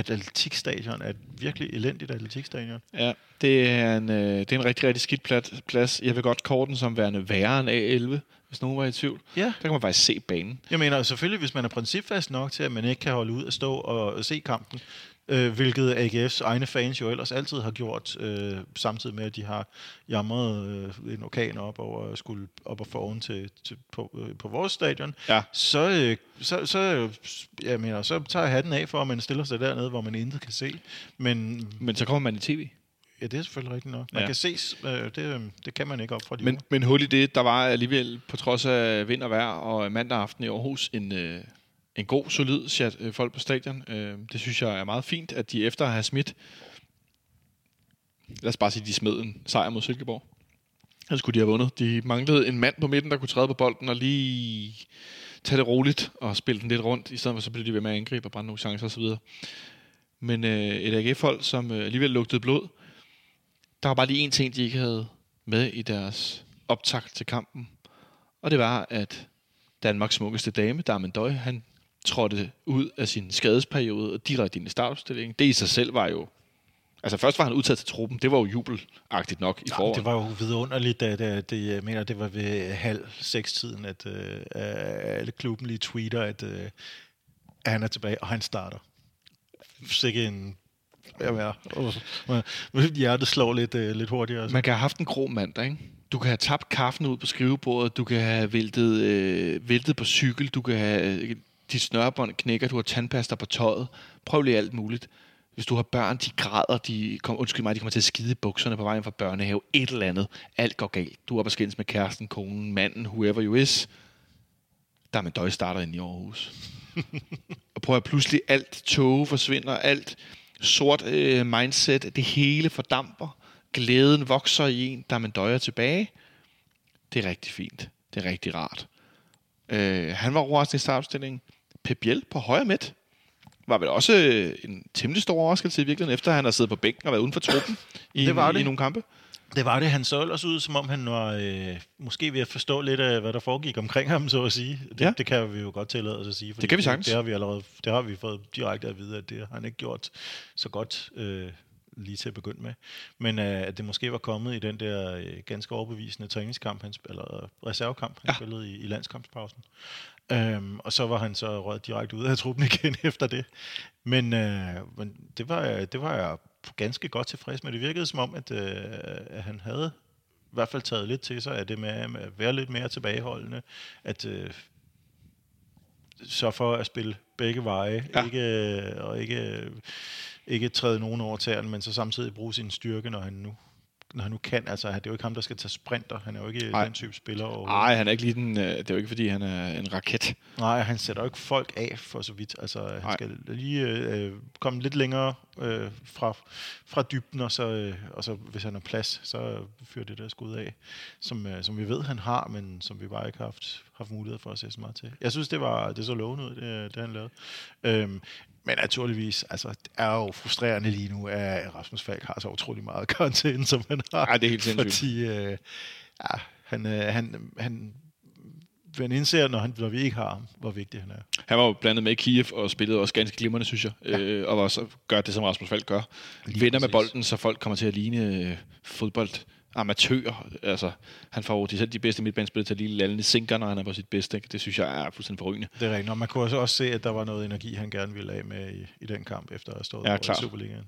et atletikstadion, af et virkelig elendigt atletikstadion. Ja, det er en, øh, det er en rigtig, rigtig skidt plads. Jeg vil godt kåre den som værende værre end A11, hvis nogen var i tvivl. Ja. Der kan man faktisk se banen. Jeg mener selvfølgelig, hvis man er principfast nok til, at man ikke kan holde ud at stå og se kampen, øh, hvilket AGF's egne fans jo ellers altid har gjort, øh, samtidig med, at de har jamret øh, en orkan op over skulle op og få oven til, til på, øh, på vores stadion, Ja. så, øh, så, så, jeg mener, så tager jeg hatten af for, at man stiller sig dernede, hvor man intet kan se. Men Men så kommer man i tv. ja, det er selvfølgelig rigtigt nok. Man Ja. kan ses, øh, det, øh, det kan man ikke op fra de Men, men hul i det, der var alligevel, på trods af vind og vejr og mandag aften i Aarhus, en, øh, en god, solid chat øh, folk på stadion. Øh, det synes jeg er meget fint, at de efter at have smidt, lad os bare sige, de smed en sejr mod Silkeborg. Så skulle de have vundet. De manglede en mand på midten, der kunne træde på bolden og lige tage det roligt og spille den lidt rundt, i stedet for så blev de ved med at angribe og brænde nogle chancer osv. Men øh, et AGF-hold, som øh, alligevel lugtede blod, der var bare lige en ting, de ikke havde med i deres optakt til kampen. Og det var, at Danmarks smukkeste dame, Darmen Døj, han trådte ud af sin skadesperiode og direkte ind i startopstillingen. Det i sig selv var jo... Altså først var han udtaget til truppen. Det var jo jubelagtigt nok i foråret. det var jo vidunderligt, da det, det, jeg mener, det var ved halv seks-tiden, at øh, alle klubben lige tweeter, at, øh, at han er tilbage, og han starter. Sikke en... Jeg mener, åh, mit hjerte slår lidt, øh, lidt hurtigere. Altså. Man kan have haft en grå mandag, ikke? Du kan have tabt kaffen ud på skrivebordet, du kan have væltet, øh, væltet på cykel, du kan have øh, dit snørbånd knækker, du har tandpasta på tøjet. Prøv lige alt muligt. Hvis du har børn, de græder, de kom, undskyld mig, de kommer til at skide i bukserne på vejen fra børnehave, et eller andet. Alt går galt. Du er oppe skændes med kæresten, konen, manden, whoever you is. Der er med døj starter ind i Aarhus. og prøv at pludselig alt tåge forsvinder, alt sort øh, mindset, det hele fordamper. Glæden vokser i en, der man døjer tilbage. Det er rigtig fint. Det er rigtig rart. Øh, han var overraskende i startopstillingen. Pep Biel på højre midt var vel også øh, en temmelig stor overraskelse i virkeligheden, efter han har siddet på bænken og været uden for truppen i, Det var i, det. i nogle kampe. Det var det. Han så ellers ud, som om han var øh, måske ved at forstå lidt af, hvad der foregik omkring ham, så at sige. Det, Ja. det kan vi jo godt tillade os at sige. fordi kan vi sagtens. Det, det, har vi allerede det har vi fået direkte at vide, at det har han ikke gjort så godt øh, lige til at begynde med. Men øh, at det måske var kommet i den der øh, ganske overbevisende træningskamp, han eller reservekamp, han ja. spillede i, i landskampspausen. Øhm, og så var han så røget direkte ud af truppen igen efter det. Men, øh, men det, var, det var jeg ganske godt tilfreds med. Det virkede som om, at, øh, at han havde i hvert fald taget lidt til sig af det med, at være lidt mere tilbageholdende, at øh, så for at spille begge veje, Ja. ikke, øh, og ikke, øh, ikke træde nogen over tæerne, men så samtidig bruge sin styrke, når han nu når han nu kan. Altså, det er jo ikke ham, der skal tage sprinter. Han er jo ikke. Nej. den type spiller. Nej, han er ikke lige den, øh, det er jo ikke, fordi han er en raket. Nej, han sætter jo ikke folk af for så vidt. Altså, han Nej. skal lige øh, komme lidt længere øh, fra, fra dybden, og så, øh, og så hvis han har plads, så fyrer det der skud af, som, øh, som vi ved, han har, men som vi bare ikke har haft, haft mulighed for at se så meget til. Jeg synes, det var det så lovende ud, det, det han lavede. Øhm, men naturligvis, altså, det er jo frustrerende lige nu, at Rasmus Falk har så utrolig meget content, som han har. Ej, det er helt sindssygt. Fordi, øh, ja, han, øh, han, han man indser, når, han, når vi ikke har ham, hvor vigtig han er. Han var jo blandet med i Kiev og spillede også ganske glimrende, synes jeg. Ja. Øh, og var så gør det, som Rasmus Falk gør. Lige Vender med præcis. bolden, så folk kommer til at ligne øh, fodbold amatører. Altså, han får jo de, bedste midtbanespillere til at lide lallende sinker, når han er på sit bedste. ikke? Det synes jeg er fuldstændig forrygende. Det er rigtigt. Og man kunne også- også se, at der var noget energi, han gerne ville af med i, i den kamp, efter at have stået Ja, klart. i Superligaen.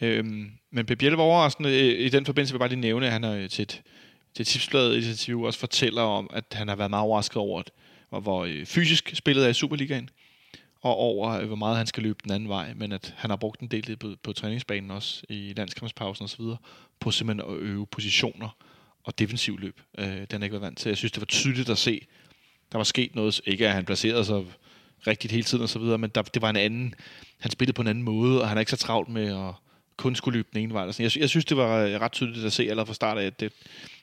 Øhm, men Pep Biel var overraskende. I den forbindelse vil jeg bare lige nævne, at han er til et, til et tipsbladet interview også fortæller om, at han har været meget overrasket over, at, hvor, hvor øh, fysisk spillet er i Superligaen, og over, øh, hvor meget han skal løbe den anden vej, men at han har brugt en del på, på træningsbanen også i landskampspausen osv., på simpelthen at øve positioner og defensiv løb. Øh, den har ikke været vant til. Jeg synes, det var tydeligt at se, der var sket noget. Ikke at han placerede sig rigtigt hele tiden og så videre, men der, det var en anden, han spillede på en anden måde, og han er ikke så travlt med at kun skulle løbe den ene vej. eller sådan. Jeg, jeg synes, det var øh, ret tydeligt at se allerede fra start af, at det,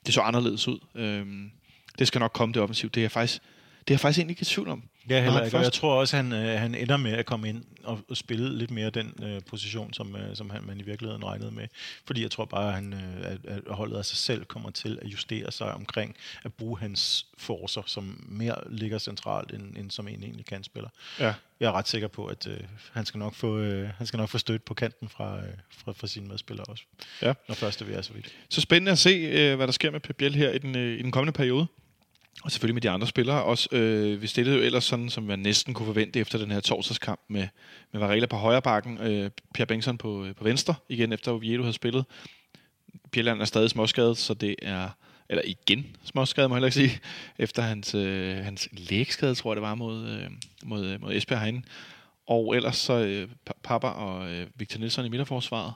det så anderledes ud. Øhm, det skal nok komme det offensivt. Det er jeg faktisk, det er jeg faktisk egentlig ikke i tvivl om. Ja, heller ikke. Og jeg først- tror også, han, øh, han ender med at komme ind og, og spille lidt mere den øh, position, som, øh, som han, man i virkeligheden regnede med. Fordi jeg tror bare, at, han, øh, at, at holdet af sig selv kommer til at justere sig omkring at bruge hans forcer, som mere ligger centralt, end, end som en egentlig kan spiller. Ja. Jeg er ret sikker på, at øh, han, skal nok få, øh, han skal nok få støtte på kanten fra, øh, fra, fra sine medspillere også, Ja. når først det vil er så vidt. Så spændende at se, øh, hvad der sker med Pep Biel her i den, øh, i den kommende periode. Og selvfølgelig med de andre spillere også. Øh, vi stillede jo ellers sådan, som man næsten kunne forvente efter den her torsdagskamp med, med Varela på højre bakken, øh, Pierre Bengtsson på, øh, på venstre, igen efter Oviedo havde spillet. Bjelland er stadig småskadet, så det er eller igen småskadet, må jeg heller ikke sige, efter hans, øh, hans lægskade, tror jeg det var, mod, øh, mod, øh, mod Esbjerg herinde. Og ellers så øh, Papa og øh, Victor Nielsen i midterforsvaret.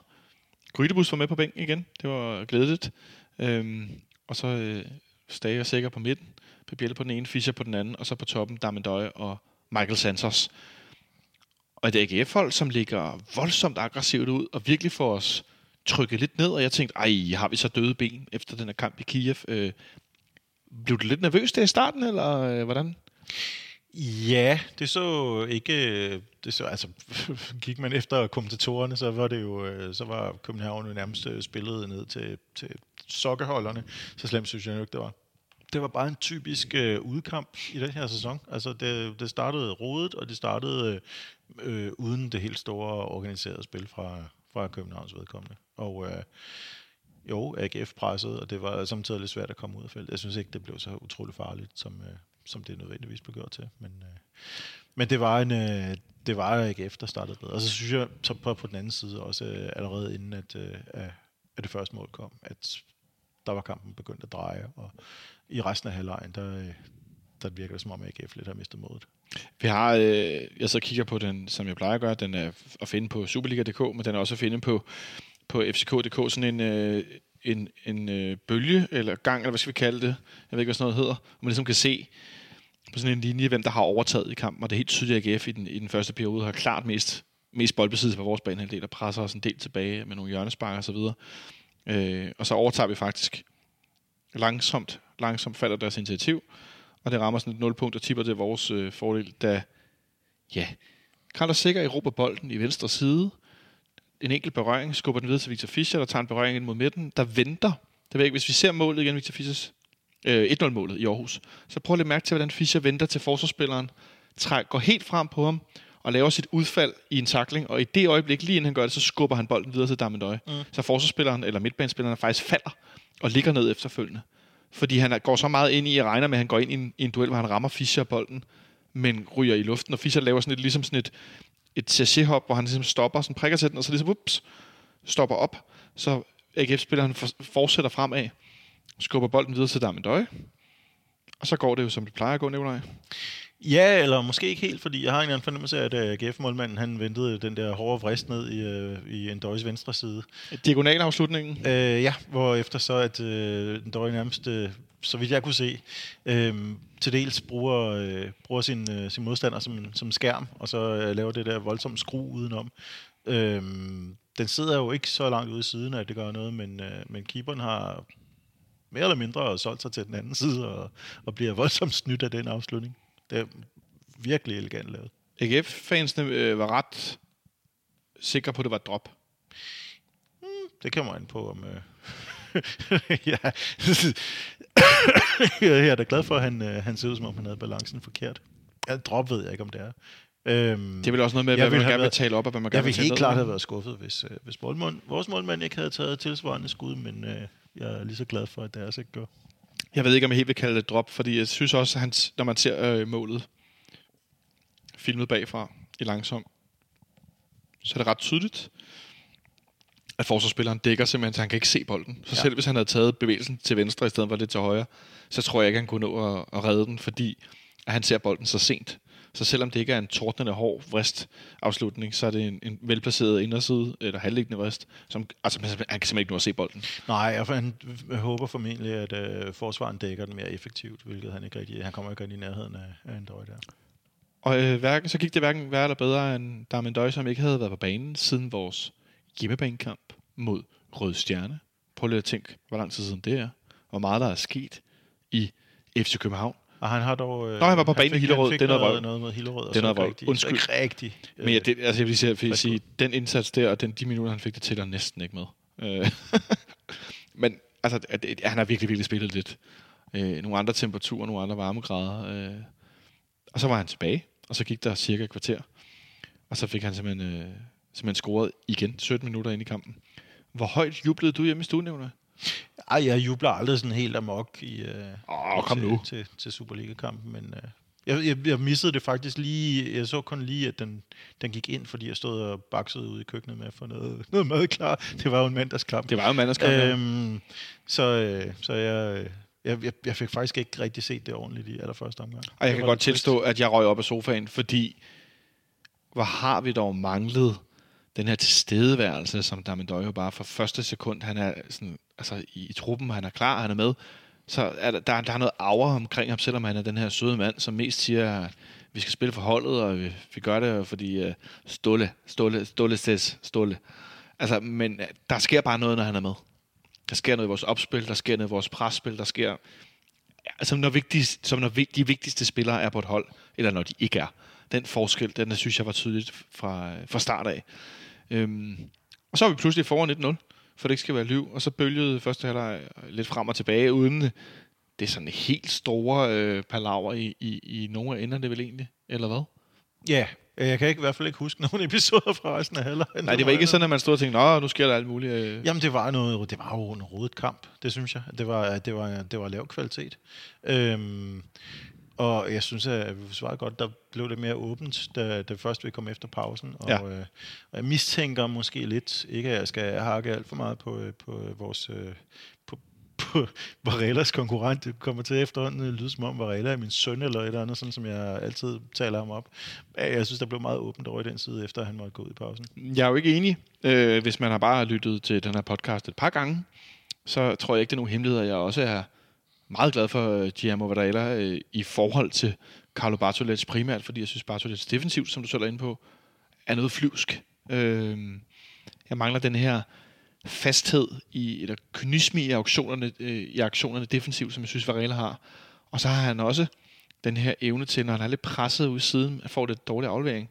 Grydebus var med på bænken igen. Det var glædeligt. Øhm, og så øh, Stage og Sikker på midten. Pabielle på den ene, Fischer på den anden. Og så på toppen Damendøje og Michael Santos. Og et AGF-hold, som ligger voldsomt aggressivt ud og virkelig får os trykket lidt ned. Og jeg tænkte, ej, har vi så døde ben efter den her kamp i Kiev? Øh, blev du lidt nervøs der i starten, eller øh, hvordan? Ja, det så ikke... Øh, det så, altså, gik man efter kommentatorerne, så var det jo, øh, så var København jo nærmest øh, spillet ned til, til sokkeholderne. Så slemt synes jeg nok, det var. Det var bare en typisk øh, udkamp i den her sæson. Altså, det, det startede rodet, og det startede øh, øh uden det helt store organiserede spil fra, fra Københavns vedkommende. Og øh, jo, AGF pressede, og det var samtidig lidt svært at komme ud af feltet. Jeg synes ikke, det blev så utrolig farligt, som, øh, som det nødvendigvis blev gjort til. Men, øh, men det var en... Øh, det var AGF, der startede bedre. Og så synes jeg så på, på den anden side også øh, allerede inden, at, øh, at at det første mål kom, at der var kampen begyndt at dreje, og i resten af halvlejen, der, øh, der virker det som om AGF lidt har mistet modet. Vi har, øh, jeg så kigger på den, som jeg plejer at gøre, den er at finde på Superliga.dk, men den er også at finde på, på FCK.dk, sådan en, øh, en, en øh, bølge, eller gang, eller hvad skal vi kalde det? Jeg ved ikke, hvad sådan noget hedder. Hvor man ligesom kan se på sådan en linje, hvem der har overtaget i kampen, og det er helt tydeligt, at AGF i den, i den første periode har klart mest, mest boldbesiddelse på vores banehalvdel, og presser os en del tilbage med nogle hjørnesparker og så videre. Øh, og så overtager vi faktisk langsomt, langsomt falder deres initiativ, og det rammer sådan et nulpunkt og tipper det vores øh, fordel, da ja, Carlos Sikker erobrer bolden i venstre side, en enkelt berøring, skubber den videre til Victor Fischer, der tager en berøring ind mod midten, der venter. Det ved ikke, hvis vi ser målet igen, Victor Fischers øh, 1-0-målet i Aarhus, så prøv at mærke til, hvordan Fischer venter til forsvarsspilleren, træk, går helt frem på ham, og laver sit udfald i en takling, og i det øjeblik, lige inden han gør det, så skubber han bolden videre til Damendøje. Mm. Så forsvarsspilleren, eller midtbanespilleren, faktisk falder og ligger ned efterfølgende. Fordi han går så meget ind i, at regner med, at han går ind i en, i en duel, hvor han rammer Fischer bolden, men ryger i luften, og Fischer laver sådan et, ligesom sådan et, et sachet-hop, hvor han ligesom stopper, sådan prikker til den, og så ligesom, ups, stopper op. Så AGF-spilleren fortsætter fremad, skubber bolden videre til Damendøje, og så går det jo, som det plejer at gå, Nikolaj. Ja, eller måske ikke helt, fordi jeg har en eller anden fornemmelse af, at øh, AGF-målmanden han ventede den der hårde vrist ned i, øh, i en døjs venstre side. Diagonalafslutningen. Øh, ja, hvor efter så, at øh, den døj nærmest, øh, så vidt jeg kunne se, øh, til dels bruger, øh, bruger sin, øh, sin modstander som, en- som en skærm, og så øh, laver det der voldsomme skru udenom. Øh, den sidder jo ikke så langt ude i siden at det gør noget, men, øh, men keeperen har mere eller mindre solgt sig til den anden side, og, og bliver voldsomt snydt af den afslutning. Det er virkelig elegant lavet. AGF-fansene øh, var ret sikre på, at det var drop. Det kommer an på, om... Øh, ja. jeg er da glad for, at han, øh, han ser ud, som om han havde balancen forkert. Ja, drop ved jeg ikke, om det er. Øhm, Det er vel også noget med, Jeg hvad man ville gerne vil tale op, og hvad man jeg gerne vil tale helt ned. klart have været skuffet, hvis, øh, hvis målmand, vores målmand ikke havde taget tilsvarende skud, men øh, jeg er lige så glad for, at deres ikke gør. Jeg ved ikke, om jeg helt vil kalde det et drop, fordi jeg synes også, at hans, når man ser øh, målet filmet bagfra i langsom, så er det ret tydeligt, at forsvarsspilleren dækker simpelthen, så han kan ikke se bolden. Så ja. selv hvis han havde taget bevægelsen til venstre i stedet for lidt til højre, så tror jeg ikke, han kunne nå at, at redde den, fordi at han ser bolden så sent. Så selvom det ikke er en tordnende hård vrist afslutning, så er det en, en velplaceret inderside, eller halvliggende vrist, som, altså, han kan simpelthen ikke nå at se bolden. Nej, jeg, han håber formentlig, at øh, forsvaren dækker den mere effektivt, hvilket han ikke rigtig, han kommer ikke rigtig i nærheden af, af en døj der. Og øh, hverken, så gik det hverken værre eller bedre end Darmen Døj, som ikke havde været på banen siden vores hjemmebanekamp mod Rød Stjerne. Prøv lige at tænke, hvor lang tid siden det er. Hvor meget der er sket i FC København. Og han har dog... Øh, Nå, han var på banen fik- Hillerød. Er noget noget, vrøvl. noget med Hillerød. er noget vrøvl. rigtig, Undskyld. Ikke rigtig. Men ja, det, altså, jeg vil sige, jeg vil sige den indsats der, og den, de minutter, han fik det til, er næsten ikke med. Øh, Men altså, at, at, han har virkelig, virkelig spillet lidt. Øh, nogle andre temperaturer, nogle andre varmegrader. Øh, og så var han tilbage, og så gik der cirka et kvarter. Og så fik han simpelthen, øh, simpelthen scoret igen 17 minutter ind i kampen. Hvor højt jublede du hjemme i stuen? Ej, jeg jubler aldrig sådan helt amok i, øh, Åh, kom til, nu. til, til Superliga-kampen, men øh, jeg, jeg, jeg missede det faktisk lige. Jeg så kun lige, at den, den gik ind, fordi jeg stod og baksede ude i køkkenet med at få noget, noget mad klar. Det var jo en mandagskamp. Det var jo mandagskamp. Øh, Øhm, så, øh, så jeg, jeg, jeg, jeg fik faktisk ikke rigtig set det ordentligt i allerførste omgang. og jeg Det kan godt tilstå, at jeg røg op af sofaen, fordi hvor har vi dog manglet den her tilstedeværelse, som Damendøj jo bare fra første sekund, han er sådan, altså i, i truppen, han er klar, han er med, så er der, der, der er noget aura omkring ham, selvom han er den her søde mand, som mest siger, at vi skal spille for holdet, og vi, vi gør det, fordi øh, uh, Ståle, Ståle, Ståle ses, Ståle. Altså, men øh, der sker bare noget, når han er med. Der sker noget i vores opspil, der sker noget i vores presspil, der sker... Altså, når vigtigst, som når de vigtigste spillere er på et hold, eller når de ikke er. Den forskel, den der synes jeg var tydeligt fra, øh, fra start af. Øhm, og så er vi pludselig foran 1-0, for det ikke skal være liv, og så bølgede første halvleg lidt frem og tilbage, uden det er sådan helt store øh, palaver i, i, i nogle af enderne vel egentlig, eller hvad? Ja, jeg kan ikke, i hvert fald ikke huske nogen episoder fra resten af halvlejen. Nej, det var ikke sådan, at man stod og tænkte, nå, nu sker der alt muligt. Øh. Jamen, det var, noget, det var jo en rodet kamp, det synes jeg. Det var, det var, det var lav kvalitet. Øhm, og jeg synes, at vi svarede godt, der blev det mere åbent, da, da først vi kom efter pausen. Og, Ja. øh, og jeg mistænker måske lidt, ikke at jeg skal hakke alt for meget på, øh, på øh, vores... Øh, på, på Varellas konkurrent. Det kommer til efterhånden at lyde som om Varela er min søn, eller et eller andet, sådan som jeg altid taler ham op. Jeg synes, der blev meget åbent over i den side, efter han måtte gå ud i pausen. Jeg er jo ikke enig. Øh, hvis man har bare lyttet til den her podcast et par gange, så tror jeg ikke, det er nogen hemmelighed, at jeg også er meget glad for øh, Guillermo Varela øh, i forhold til Carlo Bartolets primært, fordi jeg synes, Bartolets defensivt, som du selv er inde på, er noget flyvsk. Øh, jeg mangler den her fasthed i, eller kynisme i aktionerne, øh, i aktionerne defensivt, som jeg synes, Varela har. Og så har han også den her evne til, når han er lidt presset ud siden, at få det dårlig aflevering.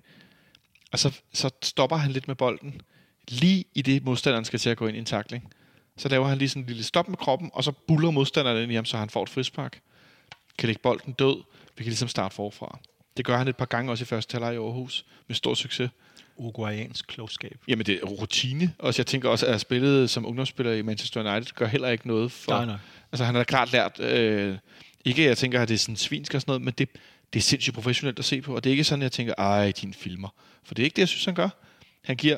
Og så, så stopper han lidt med bolden, lige i det modstanderen skal til at gå ind i en takling. Så laver han lige sådan en lille stop med kroppen, og så buller modstanderen ind i ham, så han får et frispark. Kan lægge bolden død. Vi kan ligesom starte forfra. Det gør han et par gange også i første halvleg i Aarhus, med stor succes. Uruguayansk klogskab. Jamen, det er rutine. Og jeg tænker også, at spillet som ungdomsspiller i Manchester United gør heller ikke noget for... Nej, nej. Altså, han har klart lært... Øh, ikke, jeg tænker, at det er sådan svinsk og sådan noget, men det, det er sindssygt professionelt at se på. Og det er ikke sådan, at jeg tænker, ej, din filmer. For det er ikke det, jeg synes, han gør. Han giver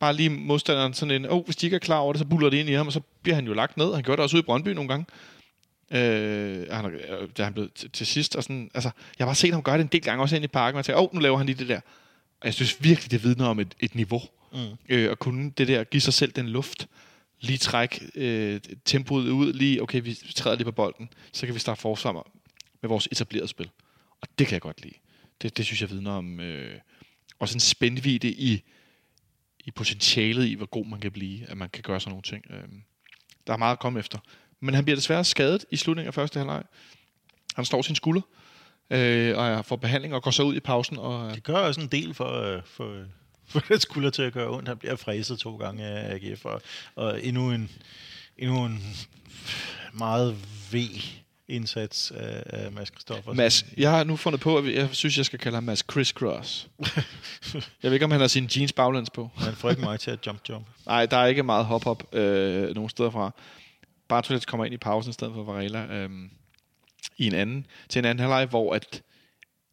bare lige modstanderen sådan en, oh, hvis de ikke er klar over det, så buller det ind i ham, og så bliver han jo lagt ned. Han gjorde det også ude i Brøndby nogle gange. Øh, han, da han blev til, til sidst, og sådan, altså, jeg har bare set ham gøre det en del gange, også ind i parken, og jeg tænker, åh, oh, nu laver han lige det der. Og jeg synes virkelig, det vidner om et, et niveau. Mm. Øh, at kunne det der, give sig selv den luft, lige trække øh, tempoet ud, lige, okay, vi træder lige på bolden, så kan vi starte forsvar med- med vores etablerede spil. Og det kan jeg godt lide. Det, det synes jeg vidner om øh, også en spændvidde i, i potentialet i, hvor god man kan blive, at man kan gøre sådan nogle ting. Øh, der er meget at komme efter. Men han bliver desværre skadet i slutningen af første halvleg. Han står sin skulder, øh, og får behandling og går så ud i pausen. Og, øh, Det gør også en del for, øh, for, øh, for det skulder til at gøre ondt. Han bliver fræset to gange af AGF, og, og endnu en, endnu en meget V indsats af, af Mads Christoffer. Mads, jeg har nu fundet på, at jeg synes, jeg skal kalde ham Mads Crisscross. jeg ved ikke, om han har sin jeans baglands på. Han får ikke mig til at jump jump. Nej, der er ikke meget hop-hop øh, nogen steder fra. Bartolets kommer ind i pausen i stedet for Varela øh, i en anden, til en anden halvleg, hvor at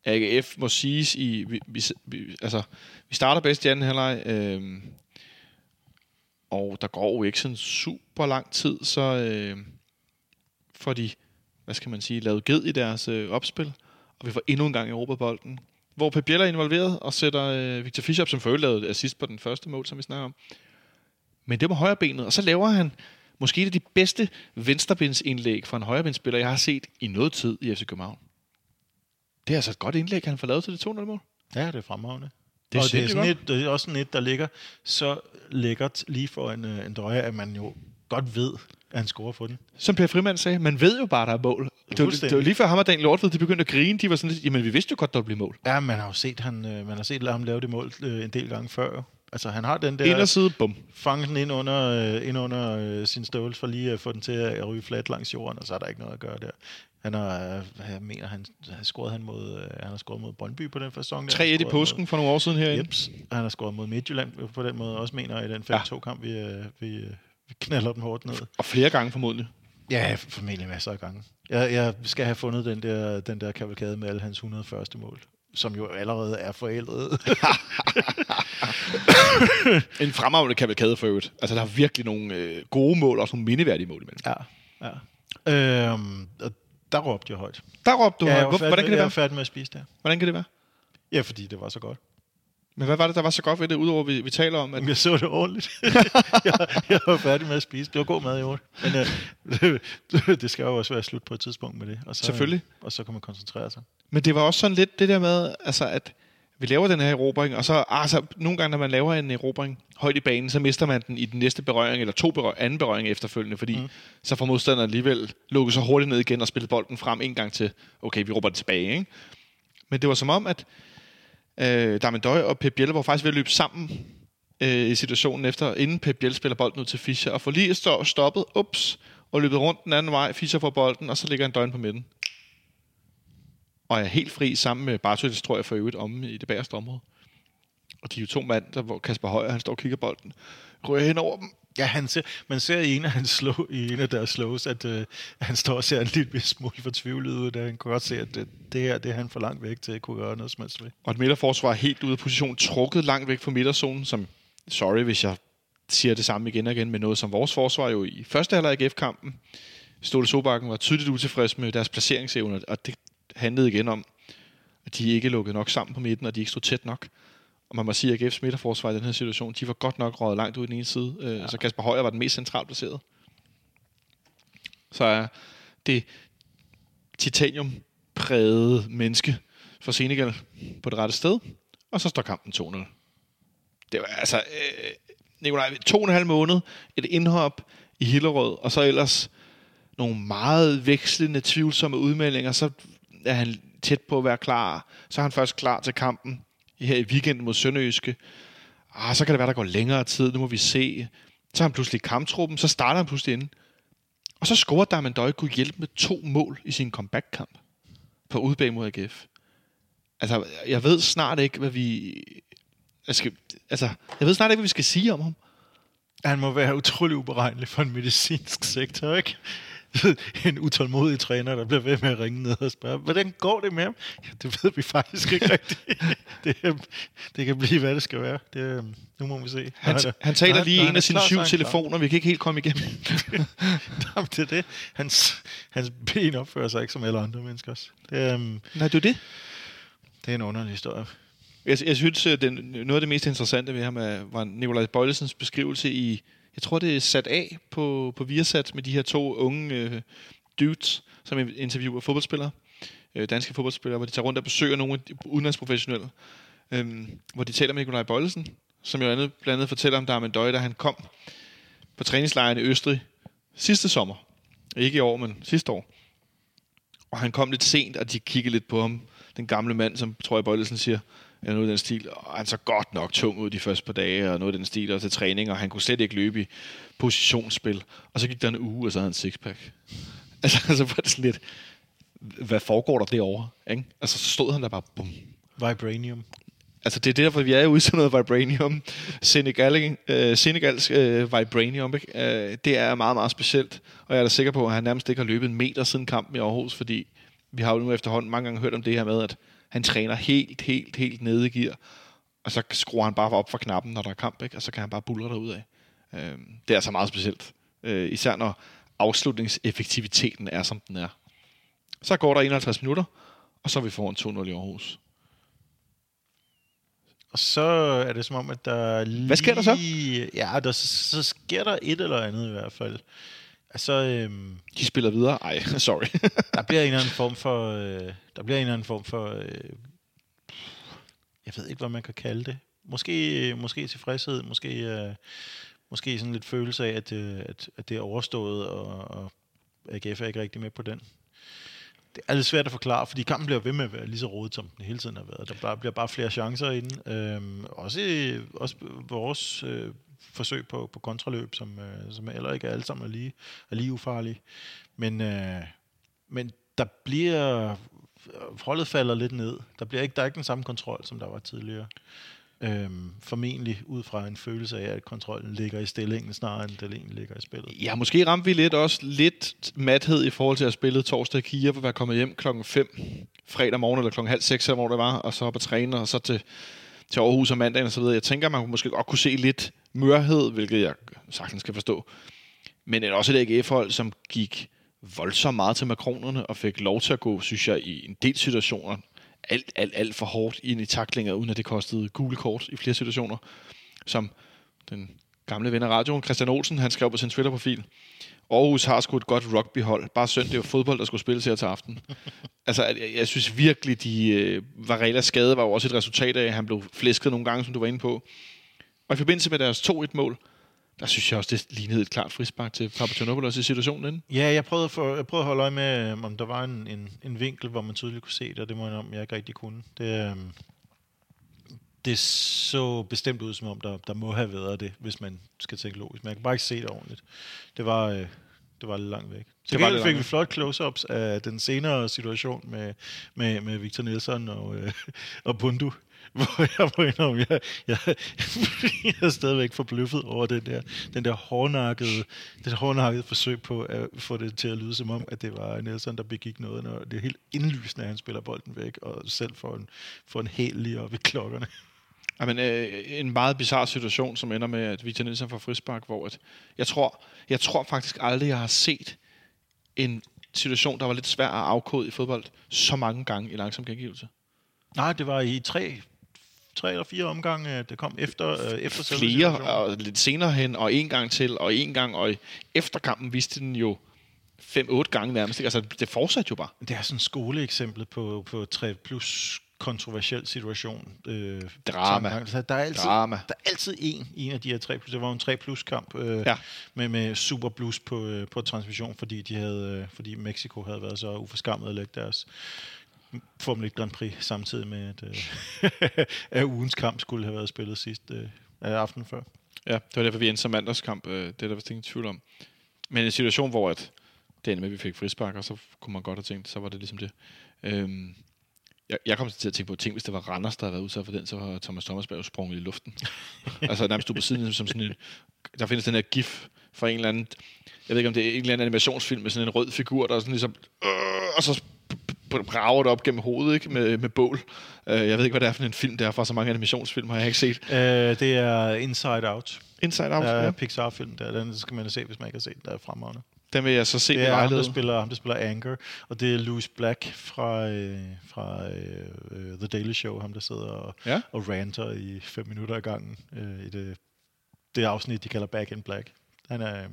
AGF må siges i... Vi, vi, vi, altså, vi starter bedst i anden halvleg, øh, og der går jo ikke sådan super lang tid, så øh, får de, hvad skal man sige, lavet ged i deres øh, opspil, og vi får endnu en gang Europabolden, hvor Pep Biel er involveret og sætter øh, Victor Fischer op, som for lavede assist på den første mål, som vi snakker om. Men det var højre benet, og så laver han måske et af de bedste venstrebindsindlæg fra en højrebindsspiller, jeg har set i noget tid i FC København. Det er altså et godt indlæg, han får lavet til det 2-0-mål. Ja, det er fremragende. Det er, og det er, sådan godt. et, det er også sådan et, der ligger så lækkert lige for en, øh, en drøje, at man jo godt ved, at han scorer for den. Som Per Frimand sagde, man ved jo bare, der er mål. Det var, det var lige før ham og Daniel Lortved, de begyndte at grine. De var sådan lidt, jamen vi vidste jo godt, der ville blive mål. Ja, man har jo set, han, øh, man har set ham lave det mål øh, en del gange før. Altså, han har den der... Inderside, bum. fange den ind under, øh, ind under øh, sin støvelse for lige at få den til at ryge fladt langs jorden, og så er der ikke noget at gøre der. Han har, jeg mener, han har scoret han mod, han har scoret mod Brøndby på den der. 3-1 Han har i påsken for nogle år siden Mod, herinde. jeps, han har scoret mod Midtjylland på den måde også, mener i den 5-2-kamp, vi, øh, vi, øh, vi knaller dem hårdt ned. Og flere gange formodentlig. Ja, formentlig masser af gange. Jeg, jeg skal have fundet den der, den der kavalkade med alle hans 101. mål, som jo allerede er forældet. En fremragende kavalkade for øvrigt. Altså, der er virkelig nogle øh, gode mål, og også nogle mindeværdige mål imellem. ja, ja. Øhm, og der råbte jeg højt. Der råbte du, ja, færdig, hvordan kan det jeg var være? færdig med at spise der. Hvordan kan det være? Ja, fordi det var så godt. Men hvad var det, der var så godt ved det, udover vi, vi taler om, at jeg så det ordentligt. jeg, jeg var færdig med at spise. Det var god mad i år. Men øh, det skal jo også være slut på et tidspunkt med det. Og så, Selvfølgelig. Og så kan man koncentrere sig. Men det var også sådan lidt det der med, altså at vi laver den her erobring, og så altså, nogle gange, når man laver en erobring højt i banen, så mister man den i den næste berøring, eller to berøring, anden berøring efterfølgende, fordi mm. så får modstanderen alligevel lukket så hurtigt ned igen og spillet bolden frem en gang til, okay, vi råber det tilbage, ikke? Men det var som om, at øh, Damendøj og Pep Biel var faktisk ved at løbe sammen øh, i situationen efter, inden Pep Biel spiller bolden ud til Fischer, og får lige stå, stoppet, ups, og løbet rundt den anden vej, Fischer får bolden, og så ligger en døgn på midten. Og er helt fri sammen med Bartels, tror jeg, for øvrigt om i det bagerste område. Og de er jo to mand, der, hvor Kasper Højer, han står og kigger bolden, rører hen over dem. Ja, han ser, man ser i en af, hans slow, i en af deres slows, at øh, han står og ser en lille smule fortvivlet ud. Der. Han kunne godt se, at det, det her det er han for langt væk til at kunne gøre noget som helst ved. Og et midterforsvar er helt ude af position, trukket langt væk fra midterzonen, som, sorry hvis jeg siger det samme igen og igen, men noget som vores forsvar jo i første halvleg af GF-kampen. Ståle Sobakken var tydeligt utilfreds med deres placeringsevne, og det handlede igen om, at de ikke lukkede nok sammen på midten, og de ikke stod tæt nok. Og man må sige, at AGF's midterforsvar i den her situation, de var godt nok røget langt ud i den ene side, ja. så Kasper Højer var den mest centralt placeret. Så er det titanium-prægede menneske for Senegal på det rette sted, og så står kampen 2-0. Det var altså, øh, Nikolaj, to og en halv måned, et indhop i Hillerød, og så ellers nogle meget vekslende, tvivlsomme udmeldinger, så er han tæt på at være klar. Så er han først klar til kampen her i weekenden mod Sønderjyske. Ah, så kan det være, der går længere tid, nu må vi se. Så har han pludselig kamptruppen, så starter han pludselig inden. Og så scorer Darman Døj kunne hjælpe med to mål i sin comeback-kamp på udbag mod AGF. Altså, jeg ved snart ikke, hvad vi... Jeg skal, altså, jeg ved snart ikke, hvad vi skal sige om ham. Han må være utrolig uberegnelig for en medicinsk sektor, ikke? en utålmodig træner, der bliver ved med at ringe ned og spørge, hvordan går det med ham? Ja, det ved vi faktisk ikke rigtigt. det, det kan blive, hvad det skal være. Det, øhm, nu må vi se. Han, Når han taler lige når en af sine syv er han klar. telefoner, vi kan ikke helt komme igennem. Jamen, det er det. Hans, hans ben opfører sig ikke som alle andre menneskers. Det, øhm, Nej, det er det. det er en underlig historie. Jeg, jeg synes, at den, noget af det mest interessante ved ham er, var Nikolaj Bøjlesens beskrivelse i, jeg tror det er sat af på, på Viasat med de her to unge øh, dudes, som interviewer fodboldspillere, øh, danske fodboldspillere, hvor de tager rundt og besøger nogle udenlandsprofessionelle, øh, hvor de taler med Nikolaj Bøjlesen, som jo andet, blandt andet fortæller om Darmen Døj, da han kom på træningslejren i Østrig sidste sommer. Ikke i år, men sidste år. Og han kom lidt sent, og de kiggede lidt på ham. Den gamle mand, som tror jeg Bøjlesen siger, eller noget i den stil. Og han så godt nok tung ud de første par dage, og noget i den stil, og til træning, og han kunne slet ikke løbe i positionsspil. Og så gik der en uge, og så havde han en sixpack. Altså, altså var det sådan lidt, hvad foregår der derovre? Ikke? Altså, så stod han der bare, bum. Vibranium. Altså, det er derfor, vi er ude til noget Vibranium. Senegal, øh, Senegals øh, Vibranium, ikke? Øh, det er meget, meget specielt. Og jeg er da sikker på, at han nærmest ikke har løbet en meter siden kampen i Aarhus, fordi vi har jo nu efterhånden mange gange hørt om det her med, at han træner helt, helt, helt nede i gear, og så skruer han bare op for knappen, når der er kamp, ikke? og så kan han bare buller derud af. Øh, det er altså meget specielt. Øh, især når afslutningseffektiviteten er, som den er. Så går der 51 minutter, og så er vi foran 2-0 i Aarhus. Og så er det som om, at der lige... Hvad sker der så? Ja, der, så sker der et eller andet i hvert fald. Altså, øhm, De spiller videre. Ej, sorry. der bliver en eller anden form for... Øh, der bliver en eller anden form for... Øh, jeg ved ikke, hvad man kan kalde det. Måske, måske tilfredshed, måske, øh, måske sådan lidt følelse af, at, øh, at, at det er overstået, og, og AGF er ikke rigtig med på den. Det er lidt svært at forklare, fordi kampen bliver ved med at være lige så rodet, som den hele tiden har været. Der bare- bliver bare flere chancer i den. Øhm, også, også vores øh, forsøg på, på kontraløb, som, øh, som heller ikke er alle sammen er lige, er lige ufarlige. Men, øh, men der bliver... Holdet falder lidt ned. Der, bliver ikke, der er ikke den samme kontrol, som der var tidligere. Øhm, formentlig ud fra en følelse af, at kontrollen ligger i stillingen, snarere end den egentlig ligger i spillet. Ja, måske ramte vi lidt også lidt mathed i forhold til at spille torsdag i Kiev og være kommet hjem klokken 5 fredag morgen eller klokken halv seks, hvor det var, og så op og træne, og så til, til Aarhus om mandagen og så videre. Jeg tænker, man måske godt kunne se lidt mørhed, hvilket jeg sagtens kan forstå. Men det er også et AGF-hold, som gik voldsomt meget til makronerne og fik lov til at gå, synes jeg, i en del situationer alt, alt, alt for hårdt ind i taklinger, uden at det kostede gule kort i flere situationer. Som den gamle ven af radioen, Christian Olsen, han skrev på sin Twitter-profil, Aarhus har sgu et godt rugbyhold. Bare synd, det jo fodbold, der skulle spilles her til aften. altså, jeg, jeg synes virkelig, de øh, Varelas skade var jo også et resultat af, at han blev flæsket nogle gange, som du var inde på. Og i forbindelse med deres 2-1-mål, der synes jeg også, det lignede et klart frispark til Papagenopoulos i situationen inden. Ja, jeg prøvede, for, jeg prøvede at holde øje med, om der var en, en, en vinkel, hvor man tydeligt kunne se det, og det må jeg om, jeg ikke rigtig kunne. Det, øhm, det så bestemt ud, som om der, der må have været det, hvis man skal tænke logisk. Men jeg kan bare ikke se det ordentligt. Det var, øh, det var lidt langt væk. Til var gengæld fik vi flot close-ups af den senere situation med, med, med Victor Nielsen og, øh, og Bundu, hvor jeg må indrømme, jeg, jeg, jeg er stadigvæk forbløffet over den der, den der hårdnakkede, det der hårdnakkede forsøg på at få det til at lyde som om, at det var Nielsen, der begik noget, når det er helt indlysende, at han spiller bolden væk, og selv får en, får en hæl lige op i klokkerne. Jamen, øh, en meget bizarre situation, som ender med, at Victor Nielsen får frispark, hvor at, jeg, tror, jeg tror faktisk aldrig, jeg har set en situation, der var lidt svær at afkode i fodbold, så mange gange i langsom gengivelse. Nej, det var i tre, tre eller fire omgange, det kom efter, øh, efter selve Flere, og lidt senere hen, og en gang til, og en gang, og i efterkampen viste den jo 5-8 gange nærmest. ikke? Altså, det fortsatte jo bare. Det er sådan et skoleeksempel på, på 3 plus kontroversiel situation. Øh, Drama. Så der er altid, Drama. Der er altid en i en af de her 3 plus. Det var en 3 plus kamp øh, Ja. med, med super plus på, øh, på transmission, fordi, de havde, øh, fordi Mexico havde været så uforskammet at lægge deres Formel 1 Grand Prix samtidig med, at, øh, at ugens kamp skulle have været spillet sidst øh, af aftenen før. Ja, det var derfor, vi endte som mandagskamp. øh, Det er der vist ingen tvivl om. Men en situation, hvor at det endte med, at vi fik frispark, og så kunne man godt have tænkt, så var det ligesom det. Øhm, jeg, jeg kom til at tænke på ting, hvis det var Randers, der havde været udsat for den, så var Thomas Thomasberg jo sprunget i luften. altså nærmest stod på siden som sådan en... Der findes den her gif fra en eller anden... Jeg ved ikke, om det er en eller anden animationsfilm med sådan en rød figur, der er sådan ligesom... Øh, og så brager det op gennem hovedet ikke? Med, med bål. Øh, jeg ved ikke, hvad det er for en film, der er fra så mange animationsfilm, har jeg ikke set. Øh, det er Inside Out. Inside Out, er ja. Pixar-film der. Den skal man se, hvis man ikke har set den. Der er fremragende. Den vil jeg så se Det er ham, der spiller, ham, der spiller Anger, og det er Louis Black fra, øh, fra øh, øh, The Daily Show, ham der sidder og, Ja. og ranter i fem minutter ad gangen øh, i det, det afsnit, de kalder Back in Black. Han er,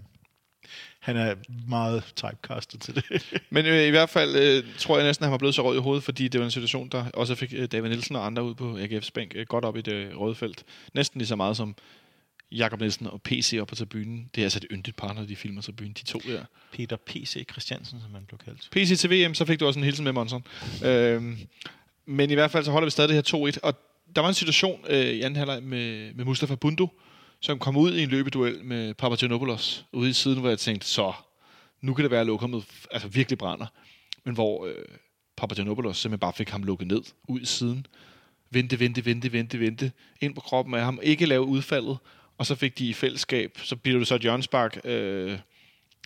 han er meget typecastet til det. Men øh, i hvert fald øh, tror jeg næsten, at han var blevet så rød i hovedet, fordi det var en situation, der også fik øh, David Nielsen og andre ud på AGF's bænk øh, godt op i det røde felt. Næsten lige så meget som Jakob Nielsen og PC op på tribunen. Det er altså et yndigt par, når de filmer tribunen, de to der. Peter P.C. Christiansen, som han blev kaldt. PC til VM, så fik du også en hilsen med Monson. Øhm, men i hvert fald så holder vi stadig det her 2-1. Og der var en situation øh, i anden halvleg med, med Mustafa Bundu, som kom ud i en løbeduel med Papagenopoulos ude i siden, hvor jeg tænkte, så nu kan det være, at lokummet altså, virkelig brænder. Men hvor øh, Papagenopoulos simpelthen bare fik ham lukket ned ud i siden. Vente, vente, vente, vente, vente. Ind på kroppen af ham. Ikke lave udfaldet. Og så fik de i fællesskab, så bliver det så et hjørnspark, øh,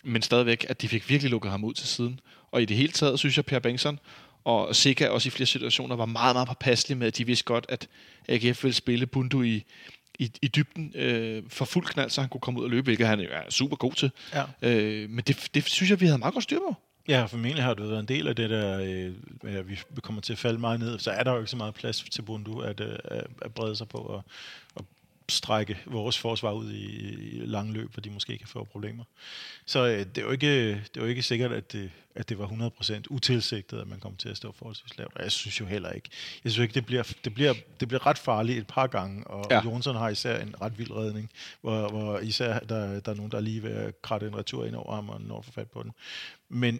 men stadigvæk, at de fik virkelig lukket ham ud til siden. Og i det hele taget, synes jeg, Per Bengtsson og Sika også i flere situationer var meget, meget påpasselige med, at de vidste godt, at AGF ville spille Bundu i, i, i dybden øh, for fuld knald, så han kunne komme ud og løbe, hvilket han er super god til. Ja. Øh, men det, det synes jeg, vi havde meget godt styr på. Ja, formentlig har det været en del af det der, øh, vi kommer til at falde meget ned, så er der jo ikke så meget plads til Bundu at, øh, at brede sig på og strække vores forsvar ud i, i lange løb, hvor de måske kan få problemer. Så øh, det er jo ikke, det er jo ikke sikkert, at det, at det var 100% utilsigtet, at man kom til at stå forholdsvis lavt. Og jeg synes jo heller ikke. Jeg synes ikke, det bliver, det bliver, det bliver ret farligt et par gange, og ja. Jonsson har især en ret vild redning, hvor, hvor især der, der er nogen, der er lige ved at kratte en retur ind over ham og når for fat på den. Men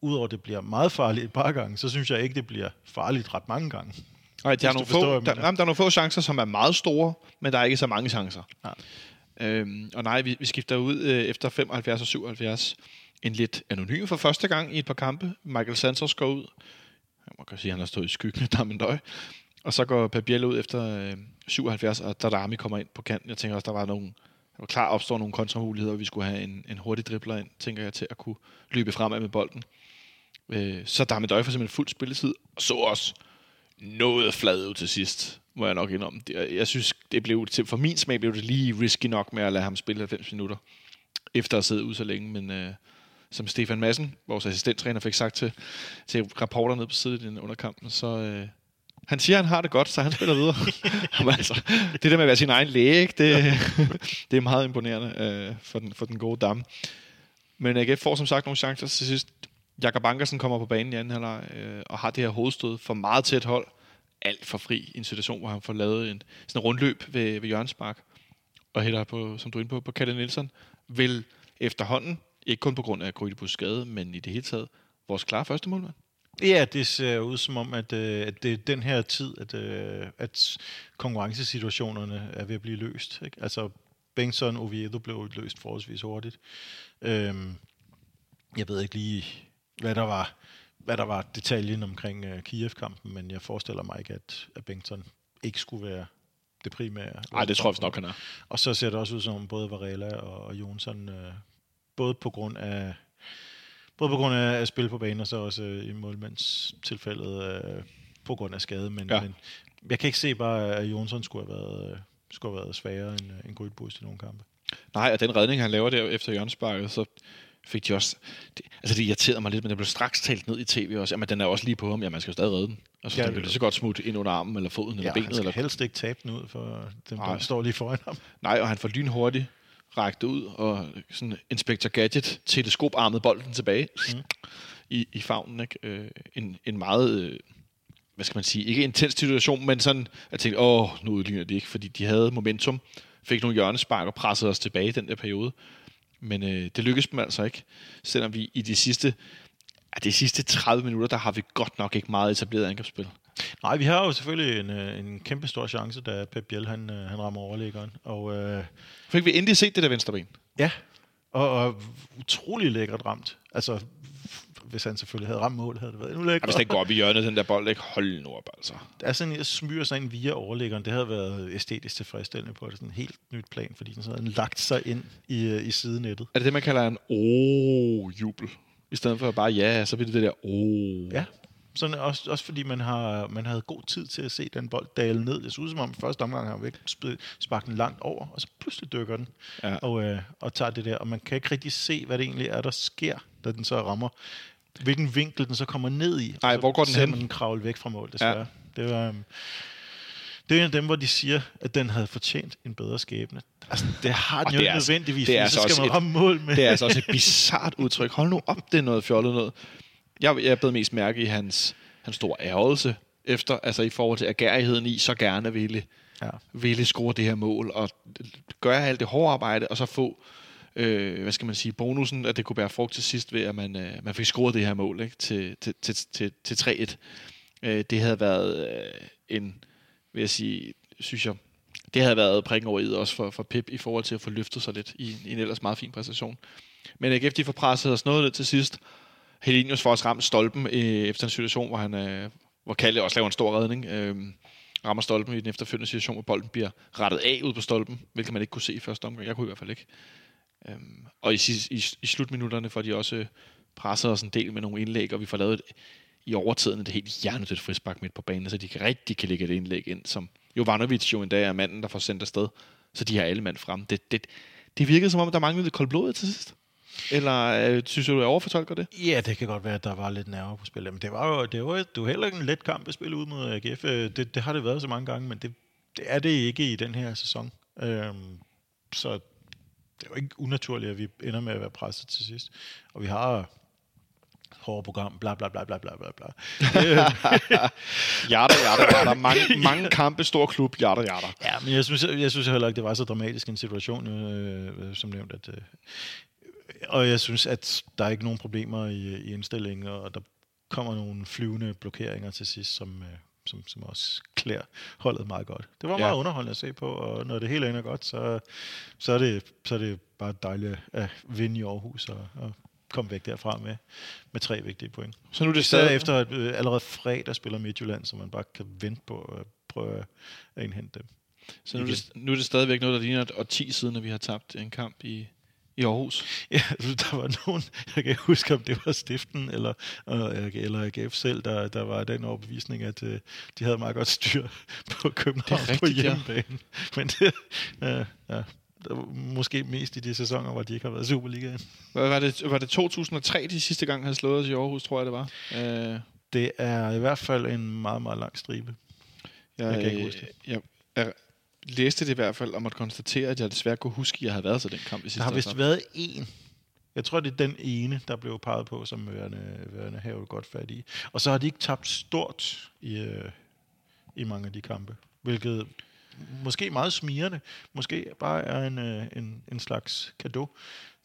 udover at det bliver meget farligt et par gange, så synes jeg ikke, det bliver farligt ret mange gange. Nej, der er, nogle forstår, få, der, jamen, der er nogle få chancer, som er meget store, men der er ikke så mange chancer. Ja. Øhm, og nej, vi, vi skifter ud øh, efter 75 og 77. En lidt anonym for første gang i et par kampe. Michael Santos går ud. Man kan sige, at han har stået i skyggen af Damendøj. Og så går Pabiel ud efter øh, 77, og Dadami kommer ind på kanten. Jeg tænker også, der var nogle, der var klar opstår nogle kontramuligheder, og vi skulle have en, en hurtig dribler ind, tænker jeg, til at kunne løbe fremad med bolden. Øh, så Damendøj får simpelthen fuld spilletid, og så også noget flad ud til sidst, må jeg nok indrømme. Jeg synes, det blev til, for min smag blev det lige risky nok med at lade ham spille 90 minutter, efter at have siddet ude så længe, men øh, som Stefan Madsen, vores assistenttræner, fik sagt til, til reporterne på siden under kampen, så øh, han siger, at han har det godt, så han spiller videre. Men altså, det der med at være sin egen læge, ikke, det, det er meget imponerende øh, for, den, for den gode dame. Men AGF får som sagt nogle chancer til sidst. Jakob Ankersen kommer på banen i anden halvleg øh, og har det her hovedstød for meget tæt hold. Alt for fri i en situation, hvor han får lavet en sådan en rundløb ved, ved Jørgens Mark og hælder på, som du er inde på, på Kalle Nielsen, vil efterhånden, ikke kun på grund af Grydebus skade, men i det hele taget, vores klare første målmand. Ja, det ser ud som om, at, øh, at det er den her tid, at, øh, at konkurrencesituationerne er ved at blive løst. Ikke? Altså, Bengtsson og Oviedo blev løst forholdsvis hurtigt. Øhm, jeg ved ikke lige, hvad der var, hvad der var detaljen omkring øh, Kiev-kampen, men jeg forestiller mig ikke, at, at Bengtsson ikke skulle være det primære. Nej, det tror jeg nok, han er. Og så ser det også ud som om både Varela og, og Jonsson, øh, både på grund af både på grund af at spille på banen, og så også øh, i målmandstilfældet øh, på grund af skade. Men, Ja. men jeg kan ikke se bare, at Jonsson skulle have været, øh, skulle have været svagere end, øh, end Grydbus i nogle kampe. Nej, og den redning, han laver der efter hjørnesparket, så fik de også... Det, altså, det irriterede mig lidt, men det blev straks talt ned i tv også. Jamen, den er også lige på ham. Ja, man skal jo stadig redde den. Altså, Ja, den lige så godt smutte ind under armen, eller foden, eller Ja, benet. han skal Eller... helst ikke tabe den ud, for den Nej. står lige foran ham. Nej, og han får lynhurtigt rækket ud, og sådan Inspector Gadget teleskoparmet bolden tilbage mm. i, i favnen. Ikke? Øh, en, en meget, øh, hvad skal man sige, ikke intens situation, men sådan, at tænkte, åh, nu udligner de ikke, fordi de havde momentum, fik nogle hjørnespark og pressede os tilbage i den der periode. Men øh, det lykkedes dem altså ikke, selvom vi i de sidste, ja, de sidste 30 minutter, der har vi godt nok ikke meget etableret angrebsspil. Nej, vi har jo selvfølgelig en, øh, en kæmpe stor chance, da Pep Biel han, øh, han rammer overlæggeren. Og øh, Fik vi endelig set det der venstre ben? ja, og, og utrolig lækkert ramt. Altså, hvis han selvfølgelig havde ramt mål, havde det været endnu lækkert. hvis den går op i hjørnet, den der bold, ikke? Hold nu op, altså. Det er sådan, jeg smyger sig ind via overlæggeren. Det havde været æstetisk tilfredsstillende på et sådan helt nyt plan, fordi den så havde lagt sig ind i, øh, i sidenettet. Er det det, man kalder en åh-jubel? I stedet for bare ja, så bliver det det der åh. Ja, sådan også, også fordi man har man havde god tid til at se den bold dale ned. Det så ud som om første omgang har vi ikke sp- sparket den langt over, og så pludselig dykker den Ja. og, øh, og tager det der. Og man kan ikke rigtig se, hvad det egentlig er, der sker, da den så rammer. Hvilken vinkel den så kommer ned i. Nej, hvor går den hen? den kravle væk fra mål, desværre. Ja. Det var... Um, det er en af dem, hvor de siger, at den havde fortjent en bedre skæbne. Altså, det har den Og jo ikke altså- nødvendigvis, det er fordi så altså skal man ramme mål med. Det er altså også et bizart udtryk. Hold nu op, det er noget fjollet noget. Jeg, jeg blev mest mærke i hans, hans store ærgelse efter, altså i forhold til agerigheden i så gerne ville, Ja. ville score det her mål, og gøre alt det hårde arbejde, og så få, øh, hvad skal man sige, bonusen, at det kunne bære frugt til sidst ved, at man, øh, man fik scoret det her mål ikke, til, til, til, til, til 3-1. Øh, det havde været øh, en, vil jeg sige, synes jeg, det havde været prikken over i også for, for Pep i forhold til at få løftet sig lidt i, i en ellers meget fin præstation. Men AGF de får presset os noget ned til sidst. Helinius får også ramt stolpen øh, efter en situation, hvor han øh, hvor Kalle også laver en stor redning. Øh, rammer stolpen i den efterfølgende situation, hvor bolden bliver rettet af ud på stolpen, hvilket man ikke kunne se i første omgang. Jeg kunne i hvert fald ikke. Øhm, og i, i, i slutminutterne får de også presset os en del med nogle indlæg, og vi får lavet et, i overtiden det helt hjernedødt frisbak midt på banen, så de kan rigtig kan lægge et indlæg ind, som Jovanovic jo en dag er manden, der får sendt afsted. Så de har alle mand frem. Det, det, det virkede som om, der manglede lidt koldt blod til sidst. Eller øh, synes du, du overfortolker det? Ja, det kan godt være, at der var lidt nerver på spillet. Men det var jo det var, det var heller ikke en let kamp at spille ud mod AGF. Øh, det, det har det været så mange gange, men det, det er det ikke i den her sæson. Øhm, så det er jo ikke unaturligt, at vi ender med at være presset til sidst. Og vi har hårde program, bla bla bla bla bla bla bla. Jarter, jarter, jarter. Mange, mange kampe, stor klub, jarter, jarter. Ja, men jeg synes, jeg synes heller ikke, det var så dramatisk en situation, øh, som nævnt, at, øh, og jeg synes, at der er ikke nogen problemer i, i indstillingen, og der kommer nogle flyvende blokeringer til sidst, som, øh, som, som også klæder holdet meget godt. Det var meget ja. underholdende at se på, og når det hele ender godt, så, så, er, det, så er det bare dejligt at vinde i Aarhus og, og komme væk derfra med, med tre vigtige point. Så nu er det stadig efter, at øh, allerede fredag spiller Midtjylland, så man bare kan vente på at prøve at indhente dem. Så nu er, det, nu er det stadigvæk noget, der ligner et 10 siden, at vi har tabt en kamp i, i Aarhus. Ja, altså, der var nogen, jeg kan huske, om det var Stiften eller, eller AGF selv, der, der var den overbevisning, at uh, de havde meget godt styr på København det er rigtigt, på hjemmebane. Ja. Men det, ja, ja, måske mest i de sæsoner, hvor de ikke har været Superligaen. Var det, var det 2003, de sidste gang havde slået os i Aarhus, tror jeg det var? Uh... Det er i hvert fald en meget, meget lang stribe. Jeg, jeg kan ikke huske det. Jeg, læste det i hvert fald, og måtte konstatere, at jeg desværre kunne huske, at jeg havde været til den kamp i sidste Der har vist været en. Jeg tror, det er den ene, der blev peget på, som værende, værende have godt fat i. Og så har de ikke tabt stort i, øh, i mange af de kampe. Hvilket måske meget smirende. Måske bare er en, øh, en, en slags gave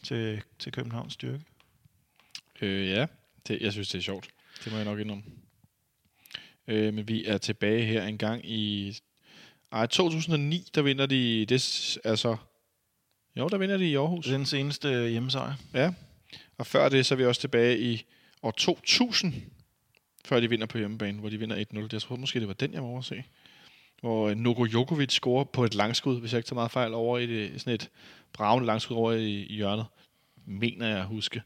til, til Københavns styrke. Øh, ja, det, jeg synes, det er sjovt. Det må jeg nok indrømme. Øh, men vi er tilbage her en gang i ej, 2009, der vinder de... Det, altså, jo, der vinder de i Aarhus. Den seneste hjemmesejr. Ja. Og før det, så er vi også tilbage i år 2000, før de vinder på hjemmebane, hvor de vinder 1-0. Jeg tror måske, det var den, jeg må overse. Hvor øh, Noko Jokovic scorer på et langskud, hvis jeg ikke tager meget fejl, over i det, sådan et bravende langskud over i, i hjørnet. Mener jeg at huske.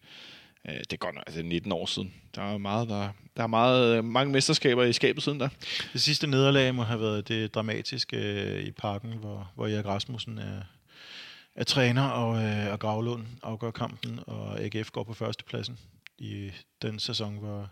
Øh, det er godt nok altså 19 år siden. Der er, meget, der, der er meget, øh, mange mesterskaber i skabet siden da. Det sidste nederlag må have været det dramatiske øh, i parken, hvor, hvor Erik Rasmussen er, er træner, og, øh, og Gravlund afgør kampen, og AGF går på førstepladsen i den sæson, hvor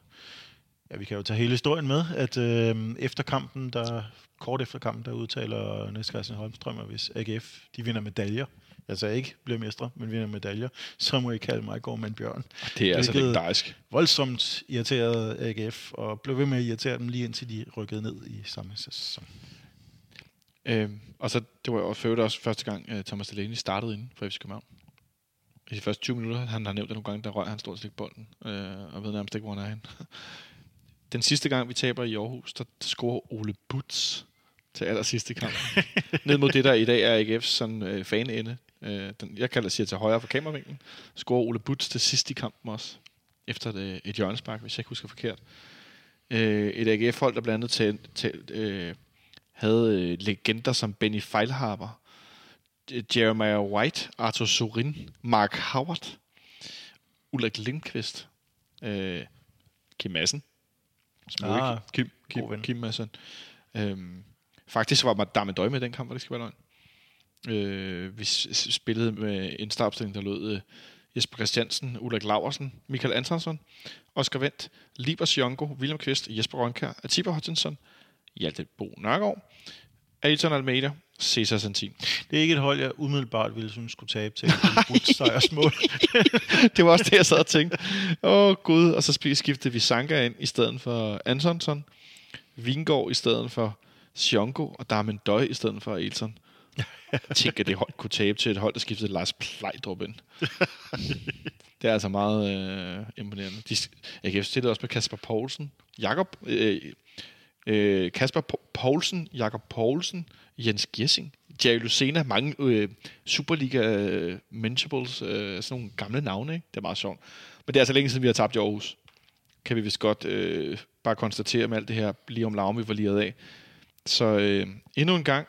ja, vi kan jo tage hele historien med, at øh, efter kampen, der, kort efter kampen, der udtaler Niels Christian Holmstrøm, at hvis AGF de vinder medaljer, altså ikke bliver mestre, men vinder medaljer, så må I kalde mig Gormand Bjørn. Det er altså legendarisk. Voldsomt irriteret AGF, og blev ved med at irritere dem lige indtil de rykkede ned i samme sæson. Øhm, og så, det var jo for også første gang, uh, Thomas Delaney startede inden for FC København. I de første 20 minutter, han har nævnt det nogle gange, der røg han stort set bolden, øh, og ved nærmest ikke, hvor han er hen. Den sidste gang, vi taber i Aarhus, der scorer Ole Butz til aller sidste kamp. Ned mod det, der i dag er AGF's sådan, øh, fanende. Øh, den, jeg kalder siger til højre for kameravinklen. Scorer Ole Butz til sidst i kampen også. Efter et, et hjørnespark, hvis jeg ikke husker forkert. Øh, et AGF-hold, der blandt andet tæ, tæ, øh, havde øh, legender som Benny Feilhaber, Jeremiah White, Arthur Sorin, Mark Howard, Ulrik Lindqvist, øh, Kim Madsen, ah, Kim, Kim, Kim Madsen. Øhm, faktisk var Madame Døj med den kamp, hvor det skal være løgn. Øh, vi spillede med en startopstilling, der lød øh, Jesper Christiansen, Ulrik Laversen, Michael Antonsson, Oscar Vendt, Libers Jongo, William Kvist, Jesper Rønkær, Atiba Hutchinson, Hjalte Bo Nørgaard, Ailton Almeida, Cesar Santin. Det er ikke et hold, jeg umiddelbart ville synes skulle tabe til sejrsmål. det var også det, jeg sad og tænkte. Åh oh, gud, og så skiftede vi Sanka ind i stedet for Antonsson, Vingård i stedet for Siongo, og Darmen Døj i stedet for Ailton. Tænker, at det hold kunne tabe til et hold, der skiftede Lars Plejdrup ind. det er altså meget øh, imponerende. De, jeg kan stille også med Kasper Poulsen. Jakob, øh, øh, Kasper Poulsen, Jakob Poulsen, Jens Gessing. Jerry Lucena, mange øh, Superliga øh, Menchables, øh, sådan nogle gamle navne, ikke? Det er meget sjovt. Men det er altså længe siden, vi har tabt i Aarhus. Kan vi vist godt øh, bare konstatere med alt det her lige om vi var lige af. Så øh, endnu en gang,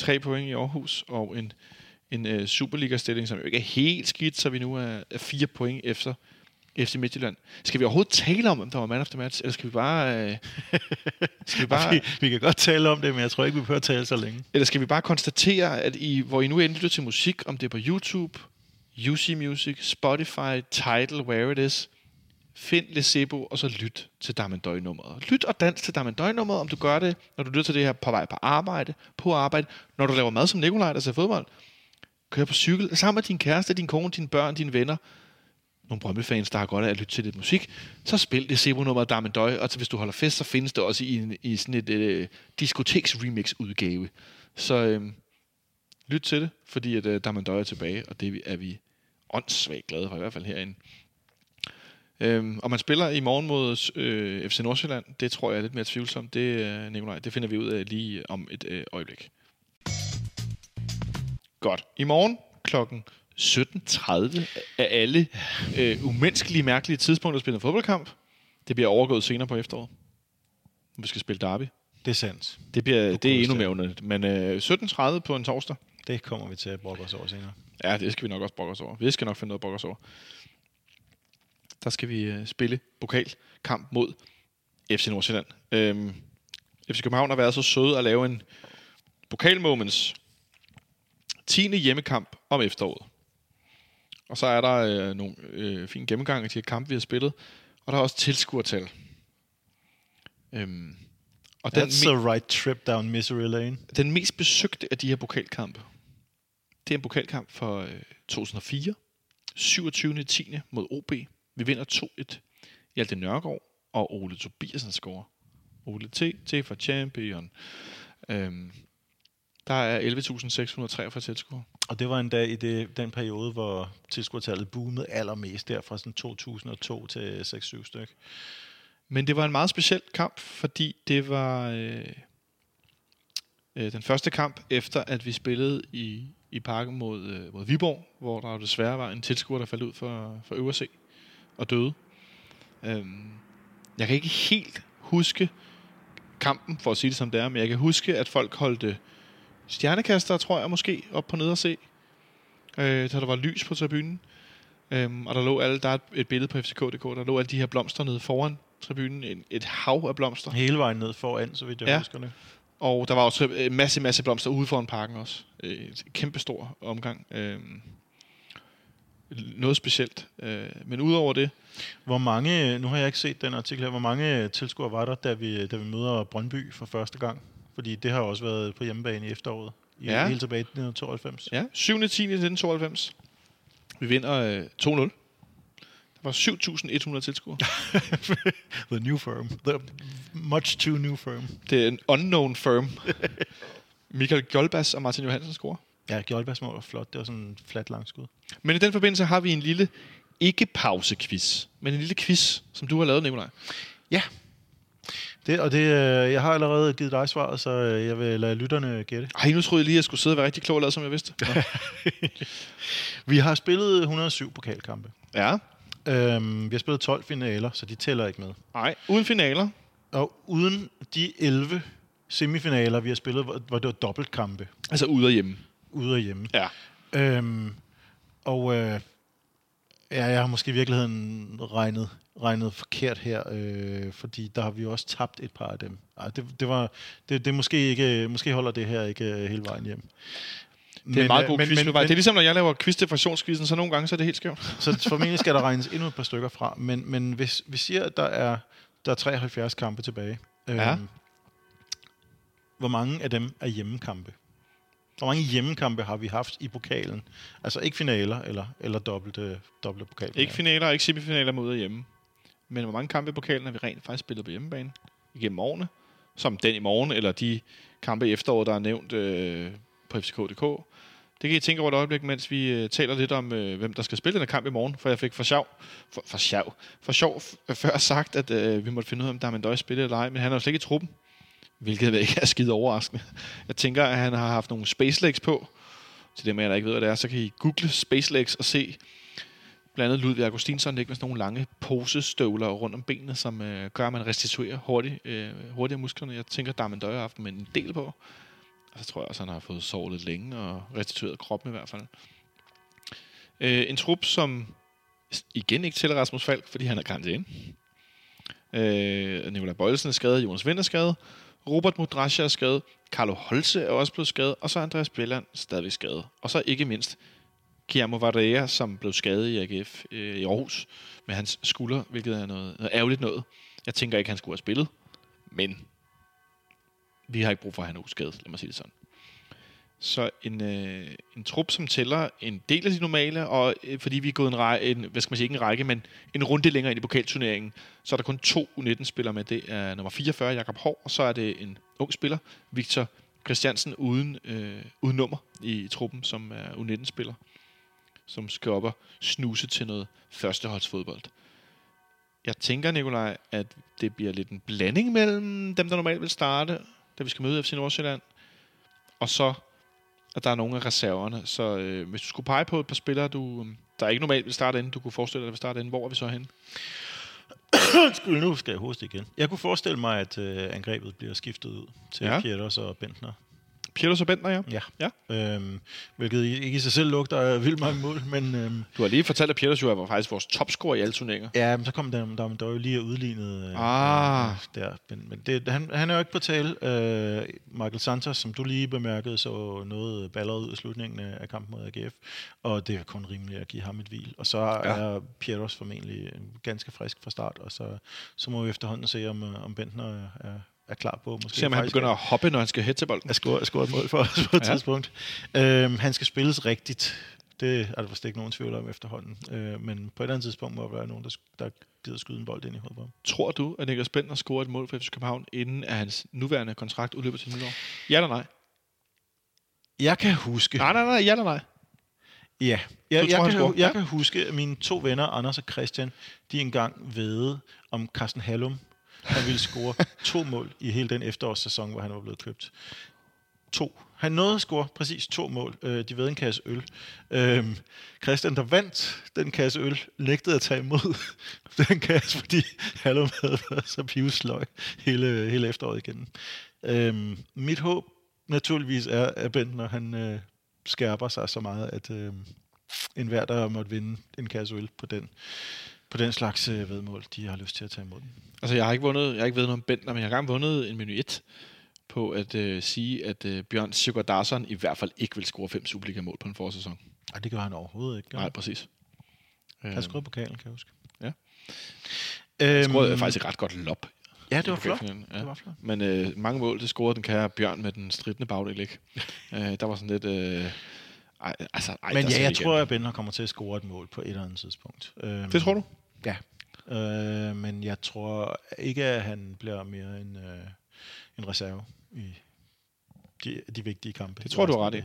tre point i Aarhus, og en, en øh, Superliga-stilling, som jo ikke er helt skidt, så vi nu er, er fire point efter FC Midtjylland. Skal vi overhovedet tale om, om der var man of the match, eller skal vi bare... Øh, skal vi bare Vi, vi kan godt tale om det, men jeg tror ikke, vi behøver tale så længe. eller skal vi bare konstatere, at I, hvor I nu endelig lytter til musik, om det er på YouTube, UC Music, Spotify, Tidal, where it is, find Lesebo, og så lyt til Damendøj-nummeret. Lyt og dans til Damendøj-nummeret, om du gør det, når du lytter til det her på vej på arbejde, på arbejde, når du laver mad som Nikolaj, der ser fodbold, kører på cykel, sammen med din kæreste, din kone, dine børn, dine venner, nogle Brøndby-fans, der har godt af at lytte til lidt musik, så spil det Sebo-nummer Damendøj, og så hvis du holder fest, så findes det også i, en, i sådan et øh, diskoteks-remix-udgave. Så øh, lyt til det, fordi at øh, Damendøj er tilbage, og det er vi åndssvagt glade for, i hvert fald herinde. Øhm, og man spiller i morgen mod øh, FC Nordsjælland. Det tror jeg er lidt mere tvivlsomt. Det, øh, Nikolaj, det finder vi ud af lige om et øh, øjeblik. Godt. I morgen klokken 17.30 er alle øh, umenneskelige, mærkelige tidspunkter at spille en fodboldkamp. Det bliver overgået senere på efteråret. Vi skal spille derby. Det er sandt. Det, bliver, det er endnu mere underligt. Men øh, 17.30 på en torsdag. Det kommer vi til at brokke os over senere. Ja, det skal vi nok også brokke os over. Vi skal nok finde noget at brokke os over. Der skal vi øh, spille pokalkamp mod FC Nordsjælland. Øhm, FC København har været så søde at lave en pokalmoments 10. hjemmekamp om efteråret. Og så er der øh, nogle øh, fine gennemgang af de her kampe, vi har spillet. Og der er også tilskuertal. Øhm, og den, That's the right trip down misery lane. den mest besøgte af de her pokalkampe, det er en pokalkamp for øh, 2004. 27. 10. mod OB. Vi vinder 2-1. Hjalte Nørgaard og Ole Tobiasen scorer. Ole T. T for champion. Øhm, der er 11.643 tilskuere. Og det var en dag i det, den periode, hvor tilskuertallet boomede allermest, der fra sådan 2002 til 6-7 styk. Men det var en meget speciel kamp, fordi det var øh, øh, den første kamp, efter at vi spillede i, i parken mod, øh, mod Viborg, hvor der jo desværre var en tilskuer, der faldt ud for, for Øverse og døde. Øhm, jeg kan ikke helt huske kampen, for at sige det som det er, men jeg kan huske, at folk holdte stjernekaster, tror jeg måske, op på nede og se, øh, så der var lys på tribunen. Øhm, og der lå alle, der er et- et billede på FCK.dk, der lå alle de her blomster nede foran tribunen. En, et hav af blomster. Hele vejen ned foran, så vidt jeg Ja. husker det. Og der var også en masse, masse blomster ude foran parken også. Øh, Et kæmpe stor omgang. Øhm, noget specielt. Øh, men udover det, Hvor mange, nu har jeg ikke set den artikel her, hvor mange tilskuere var der, da vi, da vi møder Brøndby for første gang? Fordi det har også været på hjemmebane i efteråret. I, Ja. Helt tilbage i 1992. ja, 7. 10. 1992. Vi vinder øh, 2-0. Der var 7.100 tilskuere. The new firm. The much too new firm. Det er en unknown firm. Michael Gjolbas og Martin Johansen scorer. Ja, Gjolbergs mål var flot. Det var sådan en flat langskud. Men i den forbindelse har vi en lille, ikke pause-quiz, men en lille quiz, som du har lavet, Nikolaj. Ja. Det, og det, øh, jeg har allerede givet dig svaret, så øh, jeg vil lade lytterne gætte. Ej, nu troede jeg lige, at jeg skulle sidde og være rigtig klog og lade, som jeg vidste. Vi har spillet 107 pokalkampe. ja. Øhm, vi har spillet 12 finaler, så de tæller ikke med. Nej, uden finaler. Og uden de 11 semifinaler, vi har spillet, hvor, hvor det var dobbeltkampe, Altså ude og hjemme. Ude og hjemme. Ja. Øhm, og øh, ja, jeg har måske i virkeligheden regnet, regnet forkert her, øh, fordi der har vi jo også tabt et par af dem. Ej, det, det, var, det, det måske, ikke, måske holder det her ikke øh, hele vejen hjem. Det er en meget øh, god men, quiz. men, Men, det er men, ligesom, når jeg laver quiz til så nogle gange så er det helt skævt. så formentlig skal der regnes endnu et par stykker fra. Men, men hvis vi siger, at der er, der er 73 kampe tilbage, Ja. øhm, hvor mange af dem er hjemmekampe? Hvor mange hjemmekampe har vi haft i pokalen? Altså ikke finaler eller, eller dobbelte, øh, dobbelte pokal. Ikke finaler og ikke semifinaler mod og hjemme. Men hvor mange kampe i pokalen har vi rent faktisk spillet på hjemmebane igennem årene? Som den i morgen, eller de kampe i efteråret, der er nævnt øh, på FCK.dk. Det kan I tænke over et øjeblik, mens vi øh, taler lidt om, øh, hvem der skal spille den her kamp i morgen. For jeg fik for sjov, for, for sjov, for sjov f- før sagt, at øh, vi måtte finde ud af, om der er en spiller eller ej. Men han er jo slet ikke i truppen hvilket ikke er skide overraskende. Jeg tænker, at han har haft nogle Space Legs på. Til dem af jer, der ikke ved, hvad det er, så kan I google Space Legs og se blandt andet Ludvig Augustinsson ligge med sådan nogle lange posestøvler rundt om benene, som øh, gør, at man restituerer hurtigt, øh, hurtigere musklerne. Jeg tænker, at man Døje aften haft en del på. Og så tror jeg også, han har fået sovet lidt længe og restitueret kroppen i hvert fald. Øh, en trup, som igen ikke tæller Rasmus Falk, fordi han er karantæne. Øh, Nikolaj Bøjelsen er skadet, Jonas Vind er skadet, Robert Modrasja er skadet, Carlo Holse er også blevet skadet, og så er Andreas Bjelland stadig skadet. Og så ikke mindst Guillermo Varela, som blev skadet i AGF øh, i Aarhus med hans skulder, hvilket er noget, noget ærgerligt noget. Jeg tænker ikke, han skulle have spillet, men vi har ikke brug for, at han er uskadet, lad mig sige det sådan. Så en, øh, en trup, som tæller en del af de normale, og øh, fordi vi er gået en, række, en, hvad skal man sige, ikke en række, men en runde længere ind i pokalturneringen, så er der kun to U19-spillere med. Det er nummer 44, Jakob Hård, og så er det en ung spiller, Victor Christiansen, uden, øh, uden nummer i truppen, som er U19-spiller, som skal op og snuse til noget førsteholdsfodbold. Jeg tænker, Nikolaj, at det bliver lidt en blanding mellem dem, der normalt vil starte, da vi skal møde FC Nordsjælland, og så at der er nogle af reserverne. Så øh, hvis du skulle pege på et par spillere, du, der ikke normalt vil starte inden, du kunne forestille dig, at starte inden, hvor er vi så hen? Undskyld, nu skal jeg hoste igen. Jeg kunne forestille mig, at øh, angrebet bliver skiftet ud til ja. Pieters og Bentner. Pieters og Bentner, ja. Ja. ja. Øhm, hvilket ikke i sig selv lugter af vildt mange mål, men øhm, Du har lige fortalt, at Pieters jo var faktisk vores topscorer i alle turneringer. ja, men så kom der, der, der var jo lige udlignet øh, Ah. øh, der. Men, men det, han, han er jo ikke på tale. Øh, Michael Santos, som du lige bemærkede, så noget baller ud i slutningen af kampen mod AGF, og det er kun rimeligt at give ham et hvil. Og så Ja. er Pieters formentlig ganske frisk fra start, og så, så må vi efterhånden se, om, øh, om Bentner er, er klar på. Måske Se om han begynder at hoppe, når han skal hætte til bolden. at score, at score et mål for os på et Ja. tidspunkt. Øhm, han skal spilles rigtigt. Det er der vist ikke nogen tvivl om efterhånden. Øh, men på et eller andet tidspunkt må der være nogen, der, der gider skyde en bold ind i hovedet på ham. Tror du, at Niklas Bentner scorer et mål for FC København, inden at hans nuværende kontrakt udløber til nytår? Ja eller nej? Jeg kan huske... Nej, nej, nej. Ja eller nej? Ja, Du jeg, tror, jeg, kan, jeg Ja. kan huske, at mine to venner, Anders og Christian, de engang ved om Carsten Hallum, han ville score to mål i hele den efterårssæson, hvor han var blevet købt. To. Han nåede at score præcis to mål. Øh, de ved en kasse øl. Øh, Christian, der vandt den kasse øl, nægtede at tage imod den kasse, fordi Hallum havde været så pivsløg hele, hele efteråret igen. Øh, mit håb naturligvis er, at Bentner, han øh, skærper sig så meget, at øh, enhver, der måtte vinde en kasse øl på den, på den slags øh, vedmål, de har lyst til at tage imod den. Altså, jeg har ikke vundet, jeg har ikke ved noget om Bentner, men jeg har engang vundet en menu 1 på at øh, sige, at øh, Bjørn Sigurdarsson i hvert fald ikke vil score fem Superliga-mål på en forårssæson. Og det gør han overhovedet ikke. Nej, han? præcis. Han har skrevet pokalen, kan jeg huske. Ja. Øhm, scorede faktisk et ret godt lop. Ja, det var flot. Ja. Det var flot. Men øh, mange mål, det scorede den kære Bjørn med den stridende bagdel, ikke? øh, der var sådan lidt... Øh, ej, altså, ej, Men ja, jeg tror, at Bender kommer til at score et mål på et eller andet tidspunkt. Øhm, Det tror du? Ja. Øh, men jeg tror ikke, at han bliver mere en, øh, en reserve i de, de vigtige kampe. Det tror du har ret i.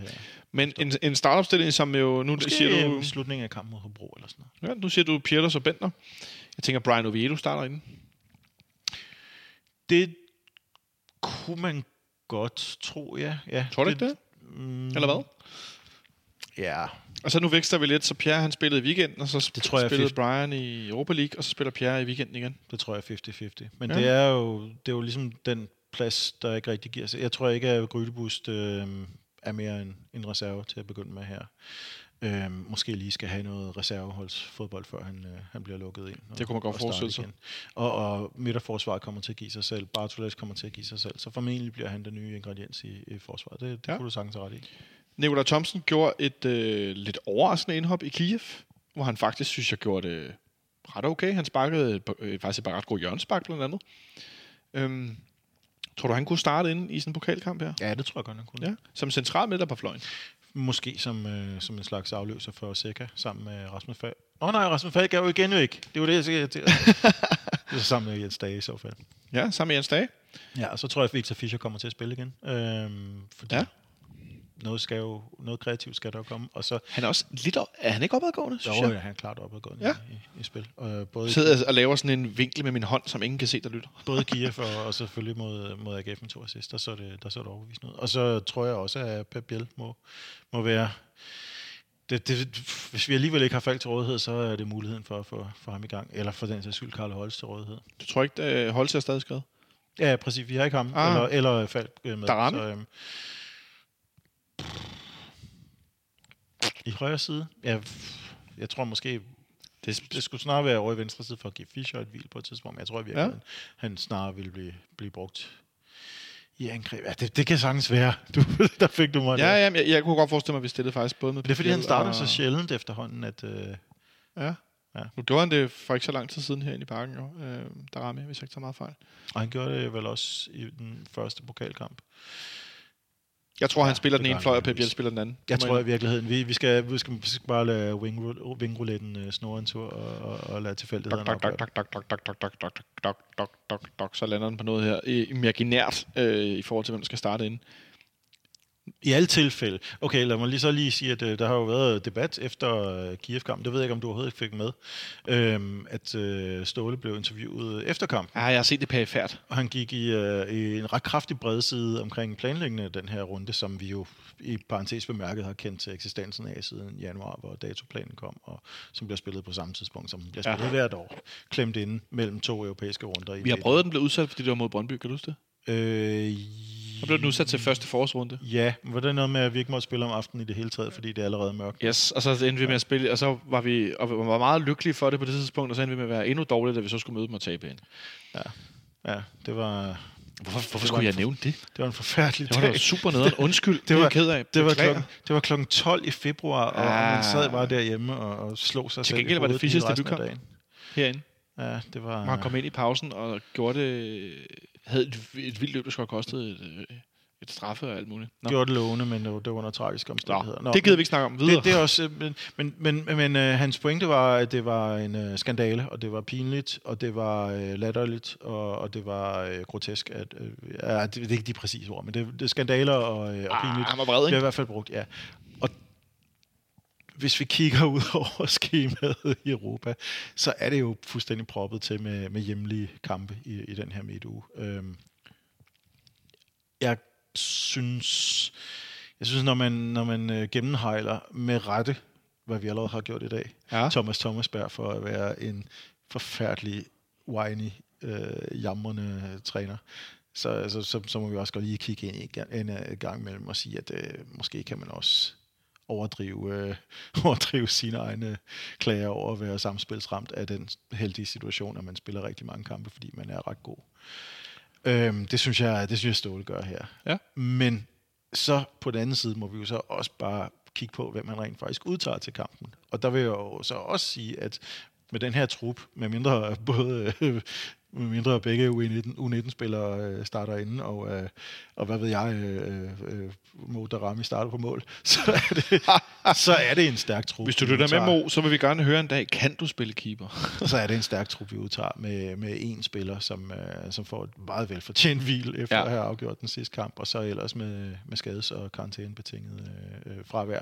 Men en, en startopstilling, som jo... Nu Måske siger du... slutningen af kampen mod Hobro eller sådan noget. ja, nu siger du Pieters og Bentner. Jeg tænker, Brian Oviedo starter inden. Det kunne man godt tro, ja. ja Tror du ikke det? Mm, Eller hvad? Ja, Og så nu vækster vi lidt, så Pierre han spillede i weekenden, og så Det tror jeg spillede 50. Brian i Europa League, og så spiller Pierre i weekenden igen. det tror jeg er 50-50. Men Ja. det, er jo, det er jo ligesom den plads, der ikke rigtig giver sig. Jeg tror ikke, at Grydebust øh, er mere en, en reserve til at begynde med her. Øh, måske lige skal have noget reserveholdsfodbold, før han, øh, han bliver lukket ind. Og, Det kunne man godt forestille sig. Og, og midterforsvaret kommer til at give sig selv. Bartoles kommer til at give sig selv. Så formentlig bliver han den nye ingrediens i, i forsvaret. Det, det Ja. kunne du sagtens ret i. Nikolaj Thomsen gjorde et øh, lidt overraskende indhop i Kiev, hvor han faktisk, synes jeg, gjorde det ret okay. Han sparkede øh, faktisk et par ret gode hjørnespark, blandt andet. Øhm, tror du, han kunne starte ind i sådan en pokalkamp her? Ja, det tror jeg godt, han kunne. Ja. Som central midter på fløjen. Måske som, øh, som en slags afløser for Seca sammen med Rasmus Falk. Åh oh, nej, Rasmus Falk er jo igen væk. Det var det, jeg siger. Det er sammen med Jens Dage i så fald. Ja, sammen med Jens Dage. Ja, og så tror jeg, at Victor Fischer kommer til at spille igen. Øhm, fordi Ja. Noget, skal jo, noget kreativt skal der jo komme. Og så Han er også lidt op, er han ikke opadgående, synes jo, jeg? ja, han er klart opadgående Ja. i, i, spil. Og både, Sidder og laver sådan en vinkel med min hånd, som ingen kan se, der lytter. både Kiev og, og selvfølgelig mod, mod AGF med to assist, der så det, der så det overbevisende ud. Og så tror jeg også, at Pep Biel må, må være... Det, det, hvis vi alligevel ikke har Falk til rådighed, så er det muligheden for at få for ham i gang. Eller for den sags skyld, Karl Holst til rådighed. Du tror ikke, at Holtz er stadig skrevet? Ja, præcis. Vi har ikke ham. Ah. Ah. Eller, eller Falk øh, med. Darami? Så, øhm, I højre side? Ja, f- jeg tror måske... Det, det skulle snarere være over i venstre side for at give Fischer et hvil på et tidspunkt. Jeg tror virkelig, Ja. han, han snarere ville blive, blive brugt i angreb. Ja, det, det kan sagtens være. Du, der fik du mig. Ja, ja, jeg, jeg kunne godt forestille mig, at vi stillede faktisk både med... Det er fordi, han starter og- så sjældent efterhånden, at... Øh, Ja. Ja. Nu gjorde han det for ikke så lang tid siden herinde i parken, jo. Øh, der rammer jeg, hvis jeg ikke tager meget fejl. og han gjorde det vel også i den første pokalkamp. Jeg tror, ja, han spiller den ene fløj, og Pep Biel spiller den anden. Jeg tror i virkeligheden, vi, vi, skal, vi, skal, vi skal bare lade wing, wingrouletten uh, snurre en tur og, og, og lade tilfældighederne Dok, dok, dok, dok, dok, dok, dok, dok, dok, dok, dok, dok, dok, så lander den på noget her imaginært øh, i forhold til, hvem der skal starte inden. I alle tilfælde. Okay, lad mig lige så lige sige, at øh, der har jo været debat efter øh, Kiev-kampen. Det ved jeg ikke, om du overhovedet ikke fik med. Øhm, at øh, Ståle blev interviewet efter kampen. Ja, jeg har set det perifært. Og han gik i, øh, i en ret kraftig bredside omkring planlæggende af den her runde, som vi jo i parentes bemærket har kendt til eksistensen af siden januar, hvor datoplanen kom, og som bliver spillet på samme tidspunkt, som bliver spillet Ja. hvert år. Klemt inde mellem to europæiske runder. I Vi har prøvet, at den blev udsat, fordi det var mod Brøndby, kan du huske det? Øh, Så blev den udsat til første forårsrunde. Ja, men var det noget med, at vi ikke måtte spille om aftenen i det hele taget, fordi det er allerede mørkt? Yes, og så endte vi med at spille, og så var vi og vi var meget lykkelige for det på det tidspunkt, og så endte vi med at være endnu dårligere, da vi så skulle møde dem og tabe ind. Ja, det var, Hvorfor, hvorfor skulle jeg nævne det? det var en forfærdelig Det var dag. super nederen. Undskyld, det, var, ked af. Det var, klokken, det var klokken 12 i februar, og, og man sad Ah. bare derhjemme og, og slog sig Til selv gengæld var det af debutkamp. herinde. Ja, det var... han kom ind i pausen og gjorde det, havde et, et vildt løb, der skulle have kostet et, øh, et straffe og alt muligt. Nå. gjorde det lovende, men det var, under tragiske omstændigheder. Nå, det gider vi ikke snakke om videre. Det, det er også, øh, men, men, men, men øh, hans pointe var, at det var en øh, skandale, og det var pinligt, og det var øh, latterligt, og, og det var øh, grotesk. At, øh, ja, det, det er ikke de præcise ord, men det, det er skandaler og, øh, og pinligt. ah, han var vred, Det er i ikke? hvert fald brugt, ja. Hvis vi kigger ud over skemaet i Europa, så er det jo fuldstændig proppet til med, med hjemlige kampe i, i den her midtuge. Øhm, jeg synes, jeg synes, når man, når man øh, gennemhejler med rette, hvad vi allerede har gjort i dag, Ja. Thomas Thomasberg for at være en forfærdelig, whiny, øh, jamrende træner, så, altså, så, så må vi også godt lige kigge ind en, en, en gang imellem og sige, at øh, måske kan man også overdrive, øh, overdrive sine egne klager over at være samspilsramt af den heldige situation, at man spiller rigtig mange kampe, fordi man er ret god. Øhm, det synes jeg, det synes jeg Ståle gør her. Ja. Men så på den anden side må vi jo så også bare kigge på, hvem man rent faktisk udtager til kampen. Og der vil jeg jo så også sige, at med den her trup, med mindre både med mindre begge U19, U19-spillere øh, starter inden, og, øh, og hvad ved jeg, øh, øh, Mo Darami starter på mål, så er det, så er det en stærk trup. Hvis du lytter med. Mo, så vil vi gerne høre en dag, kan du spille keeper? så er det en stærk trup, vi udtager med, med en spiller, som, øh, som får et meget velfortjent hvil efter Ja. ja. at have afgjort den sidste kamp, og så ellers med, med skades- og karantænebetinget øh, øh, fravær.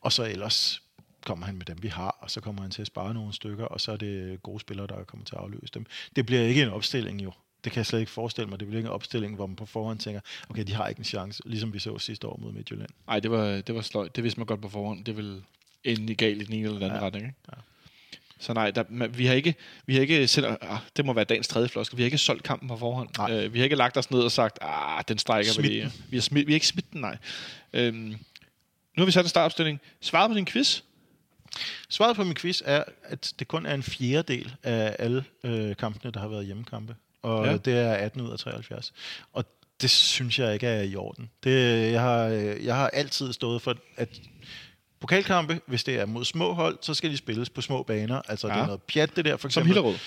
Og så ellers kommer han med dem, vi har, og så kommer han til at spare nogle stykker, og så er det gode spillere, der kommer til at afløse dem. Det bliver ikke en opstilling jo. Det kan jeg slet ikke forestille mig. Det bliver ikke en opstilling, hvor man på forhånd tænker, okay, de har ikke en chance, ligesom vi så sidste år mod Midtjylland. Nej, det var, det var sløjt. Det vidste man godt på forhånd. Det vil ende galt i den ene eller den anden Ja. retning. Ikke? Ja. Så nej, der, man, vi har ikke, vi har ikke selv, ah, det må være dagens tredje floskel, vi har ikke solgt kampen på forhånd. Nej. Øh, vi har ikke lagt os ned og sagt, ah, den strækker vi Smidt lige. Vi har, smidt, vi har ikke smidt den, nej. Øhm, nu har vi sat en startopstilling. Svaret på din quiz? Svaret på min quiz er, at det kun er en fjerdedel af alle øh, kampene, der har været hjemmekampe. Og Ja. det er 18 ud af 73. Og det synes jeg ikke er i orden. Det, jeg, har, jeg har altid stået for, at pokalkampe, hvis det er mod små hold, så skal de spilles på små baner. Altså ja. det er noget pjat, det der for Som eksempel. Hillerød.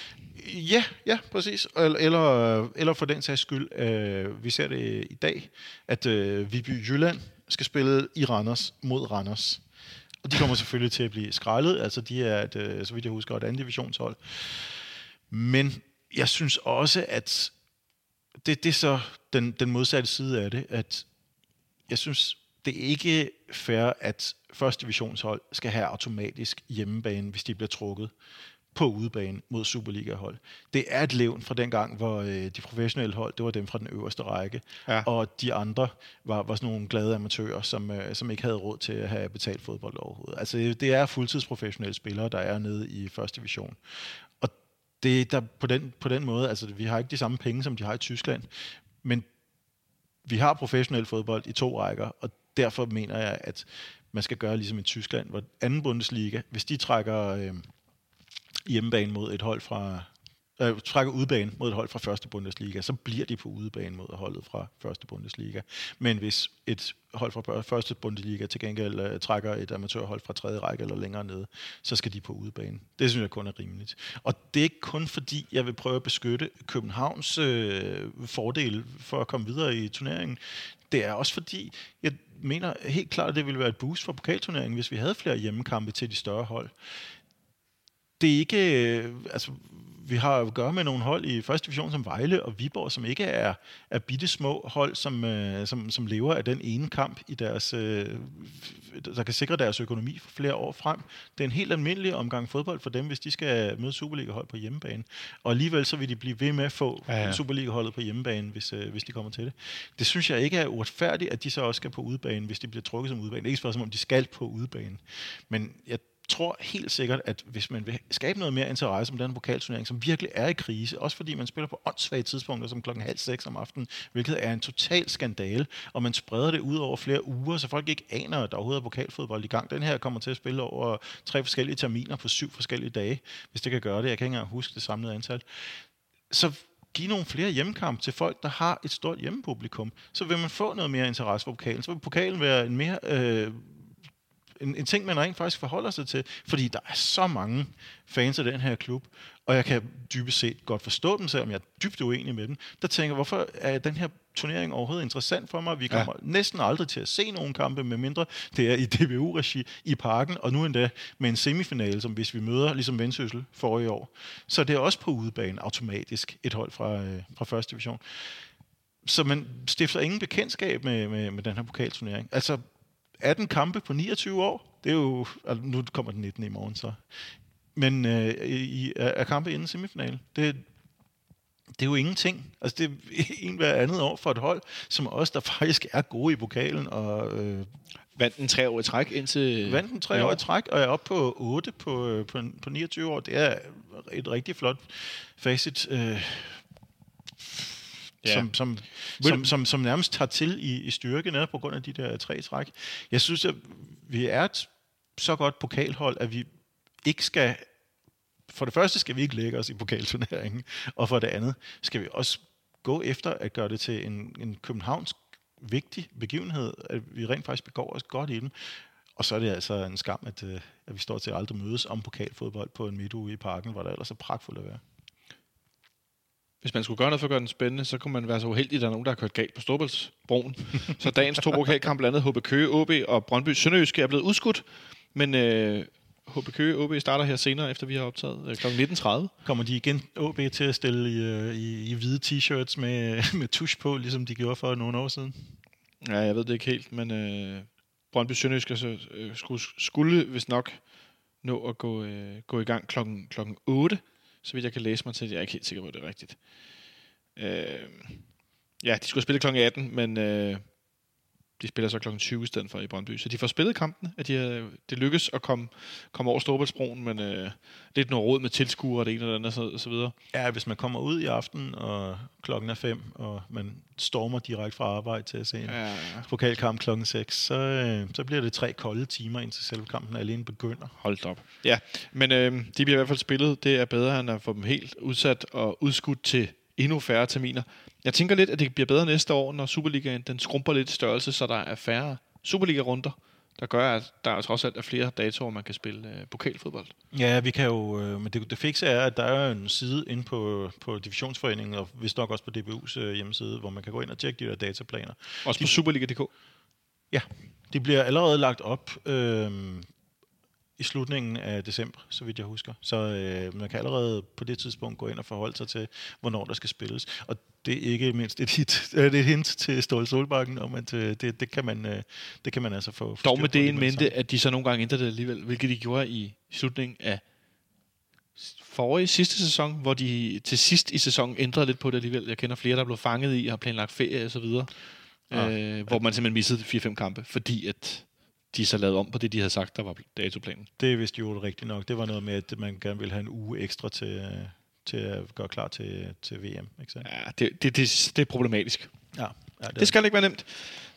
Ja, ja, præcis. Eller, eller, eller for den sags skyld, øh, vi ser det i dag, at øh, Viby Jylland skal spille i Randers mod Randers. Og de kommer selvfølgelig til at blive skrællet. Altså, de er, et, øh, så vidt jeg husker, et andet divisionshold. Men jeg synes også, at det, det er så den, den modsatte side af det, at jeg synes, det er ikke fair, at første divisionshold skal have automatisk hjemmebane, hvis de bliver trukket på udebane mod Superliga-hold. Det er et levn fra den gang, hvor øh, de professionelle hold, det var dem fra den øverste række, Ja. og de andre var, var sådan nogle glade amatører, som, øh, som ikke havde råd til at have betalt fodbold overhovedet. Altså, det er fuldtidsprofessionelle spillere, der er nede i første division. Og det der på den, på den måde, altså vi har ikke de samme penge, som de har i Tyskland, men vi har professionel fodbold i to rækker, og derfor mener jeg, at man skal gøre ligesom i Tyskland, hvor anden Bundesliga, hvis de trækker øh, hjemmebane mod et hold fra øh, trækker udebane mod et hold fra første Bundesliga, så bliver de på udebane mod holdet fra første Bundesliga. Men hvis et hold fra første Bundesliga til gengæld øh, trækker et amatørhold fra tredje række eller længere nede, så skal de på udebane. Det synes jeg kun er rimeligt. Og det er ikke kun fordi, jeg vil prøve at beskytte Københavns øh, fordel for at komme videre i turneringen. Det er også fordi, jeg mener helt klart, at det ville være et boost for pokalturneringen, hvis vi havde flere hjemmekampe til de større hold det er ikke, øh, altså, vi har at gøre med nogle hold i første division som Vejle og Viborg, som ikke er, er bitte små hold, som, øh, som, som lever af den ene kamp, i deres, øh, der kan sikre deres økonomi for flere år frem. Det er en helt almindelig omgang fodbold for dem, hvis de skal møde Superliga-hold på hjemmebane. Og alligevel så vil de blive ved med at få Ja, ja. Superliga-holdet på hjemmebane, hvis, øh, hvis de kommer til det. Det synes jeg ikke er uretfærdigt, at de så også skal på udebane, hvis de bliver trukket som udebane. Det er ikke spørgsmål, om de skal på udebane. Men jeg tror helt sikkert, at hvis man vil skabe noget mere interesse om den pokalturnering, som virkelig er i krise, også fordi man spiller på åndssvage tidspunkter, som klokken halv seks om aftenen, hvilket er en total skandale, og man spreder det ud over flere uger, så folk ikke aner, at der overhovedet er pokalfodbold i gang. Den her kommer til at spille over tre forskellige terminer på syv forskellige dage, hvis det kan gøre det. Jeg kan ikke engang huske det samlede antal. Så give nogle flere hjemmekampe til folk, der har et stort hjemmepublikum, så vil man få noget mere interesse for pokalen. Så vil pokalen være en mere øh, en, en ting, man rent faktisk forholder sig til, fordi der er så mange fans af den her klub, og jeg kan dybest set godt forstå dem, selvom jeg er dybt uenig med dem, der tænker, hvorfor er den her turnering overhovedet interessant for mig? Vi kommer ja. næsten aldrig til at se nogen kampe, medmindre det er i DBU-regi i parken, og nu endda med en semifinale, som hvis vi møder, ligesom Vendsyssel forrige år, så det er også på udebane automatisk et hold fra, øh, fra første division. Så man stifter ingen bekendtskab med, med, med den her pokalturnering. Altså, 18 kampe på 29 år. Det er jo... Altså, nu kommer den 19 i morgen, så. Men øh, i, er, er kampe inden semifinale. Det, det er jo ingenting. Altså, det er en hver andet år for et hold, som os, der faktisk er gode i pokalen, og øh, Vandt en tre år i træk indtil... vandt den tre år i træk, og er oppe på 8 på, øh, på, på 29 år. Det er et rigtig flot facit, øh, Ja. som, som, som, som, som nærmest tager til i, i styrke netop på grund af de der tre træk. Jeg synes, at vi er et så godt pokalhold, at vi ikke skal... For det første skal vi ikke lægge os i pokalturneringen, og for det andet skal vi også gå efter at gøre det til en, en københavnsk vigtig begivenhed, at vi rent faktisk begår os godt i den. Og så er det altså en skam, at, øh, at vi står til at aldrig mødes om pokalfodbold på en midtuge i parken, hvor der ellers er pragtfuldt at være. Hvis man skulle gøre noget for at gøre den spændende, så kunne man være så uheldig, at der er nogen, der har kørt galt på Storbæltsbroen. så dagens to pokalkamp, blandt andet HB Køge, OB og Brøndby Sønderjyske, er blevet udskudt. Men øh, HB Køge OB starter her senere, efter vi har optaget øh, kl. 19.30. Kommer de igen OB til at stille i, øh, i, i hvide t-shirts med, med tusch på, ligesom de gjorde for nogle år siden? Ja, jeg ved det ikke helt, men øh, Brøndby Sønderjyske så, øh, skulle, skulle vist nok nå at gå, øh, gå i gang klokken, klokken 8, så vidt jeg kan læse mig til. Jeg er ikke helt sikker på, at det er rigtigt. Øh, ja, de skulle spille klokken 18, men øh, de spiller så klokken 20 i stedet for i Brøndby. Så de får spillet kampen. At de, det lykkes at komme, komme over Storbæltsbroen, men øh, lidt noget råd med tilskuere og det ene eller andet, så, så videre. Ja, hvis man kommer ud i aften, og klokken er fem, og man stormer direkte fra arbejde til at se en ja. Ja, pokalkamp klokken 6, så, øh, så bliver det tre kolde timer, indtil selve kampen alene begynder. Hold op. Ja, men øh, de bliver i hvert fald spillet. Det er bedre, end at få dem helt udsat og udskudt til endnu færre terminer. Jeg tænker lidt, at det bliver bedre næste år, når Superligaen den skrumper lidt størrelse, så der er færre Superliga-runder, der gør, at der trods alt er flere datoer, man kan spille øh, pokalfodbold. Ja, vi kan jo, øh, men det, det fikse er, at der er en side inde på, på Divisionsforeningen, og vist nok også på DBU's øh, hjemmeside, hvor man kan gå ind og tjekke de der dataplaner. Også på Superliga.dk. Ja, de bliver allerede lagt op. Øh, i slutningen af december, så vidt jeg husker. Så øh, man kan allerede på det tidspunkt gå ind og forholde sig til, hvornår der skal spilles. Og det er ikke mindst et, hit, det er et hint til Ståle Solbakken om, at øh, det, det, kan man, øh, det kan man altså få... Dog med det en mente, at de så nogle gange ændrede det alligevel, hvilket de gjorde i slutningen af forrige sidste sæson, hvor de til sidst i sæsonen ændrede lidt på det alligevel. Jeg kender flere, der blev fanget i og har planlagt ferie og så videre. Ah. Øh, hvor man simpelthen missede 4-5 kampe, fordi at de så lavede om på det, de havde sagt, der var datoplanen. Det vist jo rigtigt nok. Det var noget med, at man gerne ville have en uge ekstra til, øh, til at gøre klar til, til VM. Ikke? Ja, det, det, det, det er problematisk. Ja, ja Det skal ikke være nemt.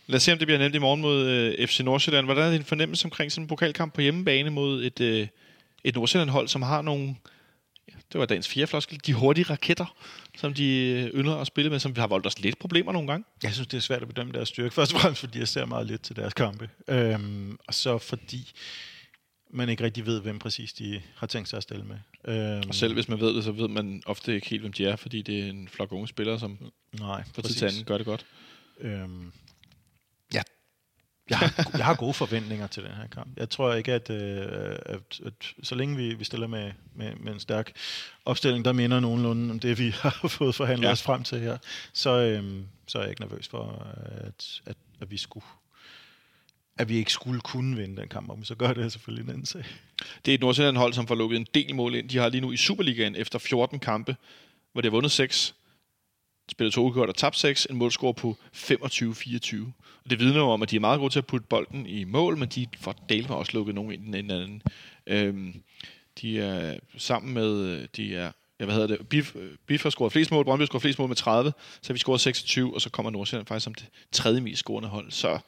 Lad os se, om det bliver nemt i morgen mod øh, FC Nordsjælland. Hvordan er din fornemmelse omkring sådan en pokalkamp på hjemmebane mod et, øh, et Nordsjælland-hold, som har nogle... Ja, det var dagens fjerde floskel. De hurtige raketter, som de øh, ynder at spille med, som vi har voldt os lidt problemer nogle gange. Jeg synes, det er svært at bedømme deres styrke. Først og fremmest, fordi jeg ser meget lidt til deres kampe. Øhm, og så fordi man ikke rigtig ved, hvem præcis de har tænkt sig at stille med. Øhm, Og selv hvis man ved det, så ved man ofte ikke helt, hvem de er, fordi det er en flok unge spillere, som Nej, på tid til anden gør det godt. Øhm. Jeg har, jeg har gode forventninger til den her kamp. Jeg tror ikke, at, øh, at, at så længe vi, vi stiller med, med, med en stærk opstilling, der minder nogenlunde om det, vi har fået forhandlet Ja. os frem til her, så, øhm, så er jeg ikke nervøs for, at, at, at vi skulle at vi ikke skulle kunne vinde den kamp, om vi så gør det selvfølgelig en anden sag. Det er et Nordsjælland-hold, som får lukket en del mål ind. De har lige nu i Superligaen efter 14 kampe, hvor de har vundet 6, spillet to udgjort og tabt 6, en målscore på 25-24. Og det vidner jo om, at de er meget gode til at putte bolden i mål, men de får delt også lukket nogen ind den anden. Øhm, de er sammen med, de er, ja, hvad hedder det, Bif, Bif har scoret flest mål, Brøndby har scoret flest mål med 30, så vi scoret 26, og så kommer Nordsjælland faktisk som det tredje mest scorende hold. Så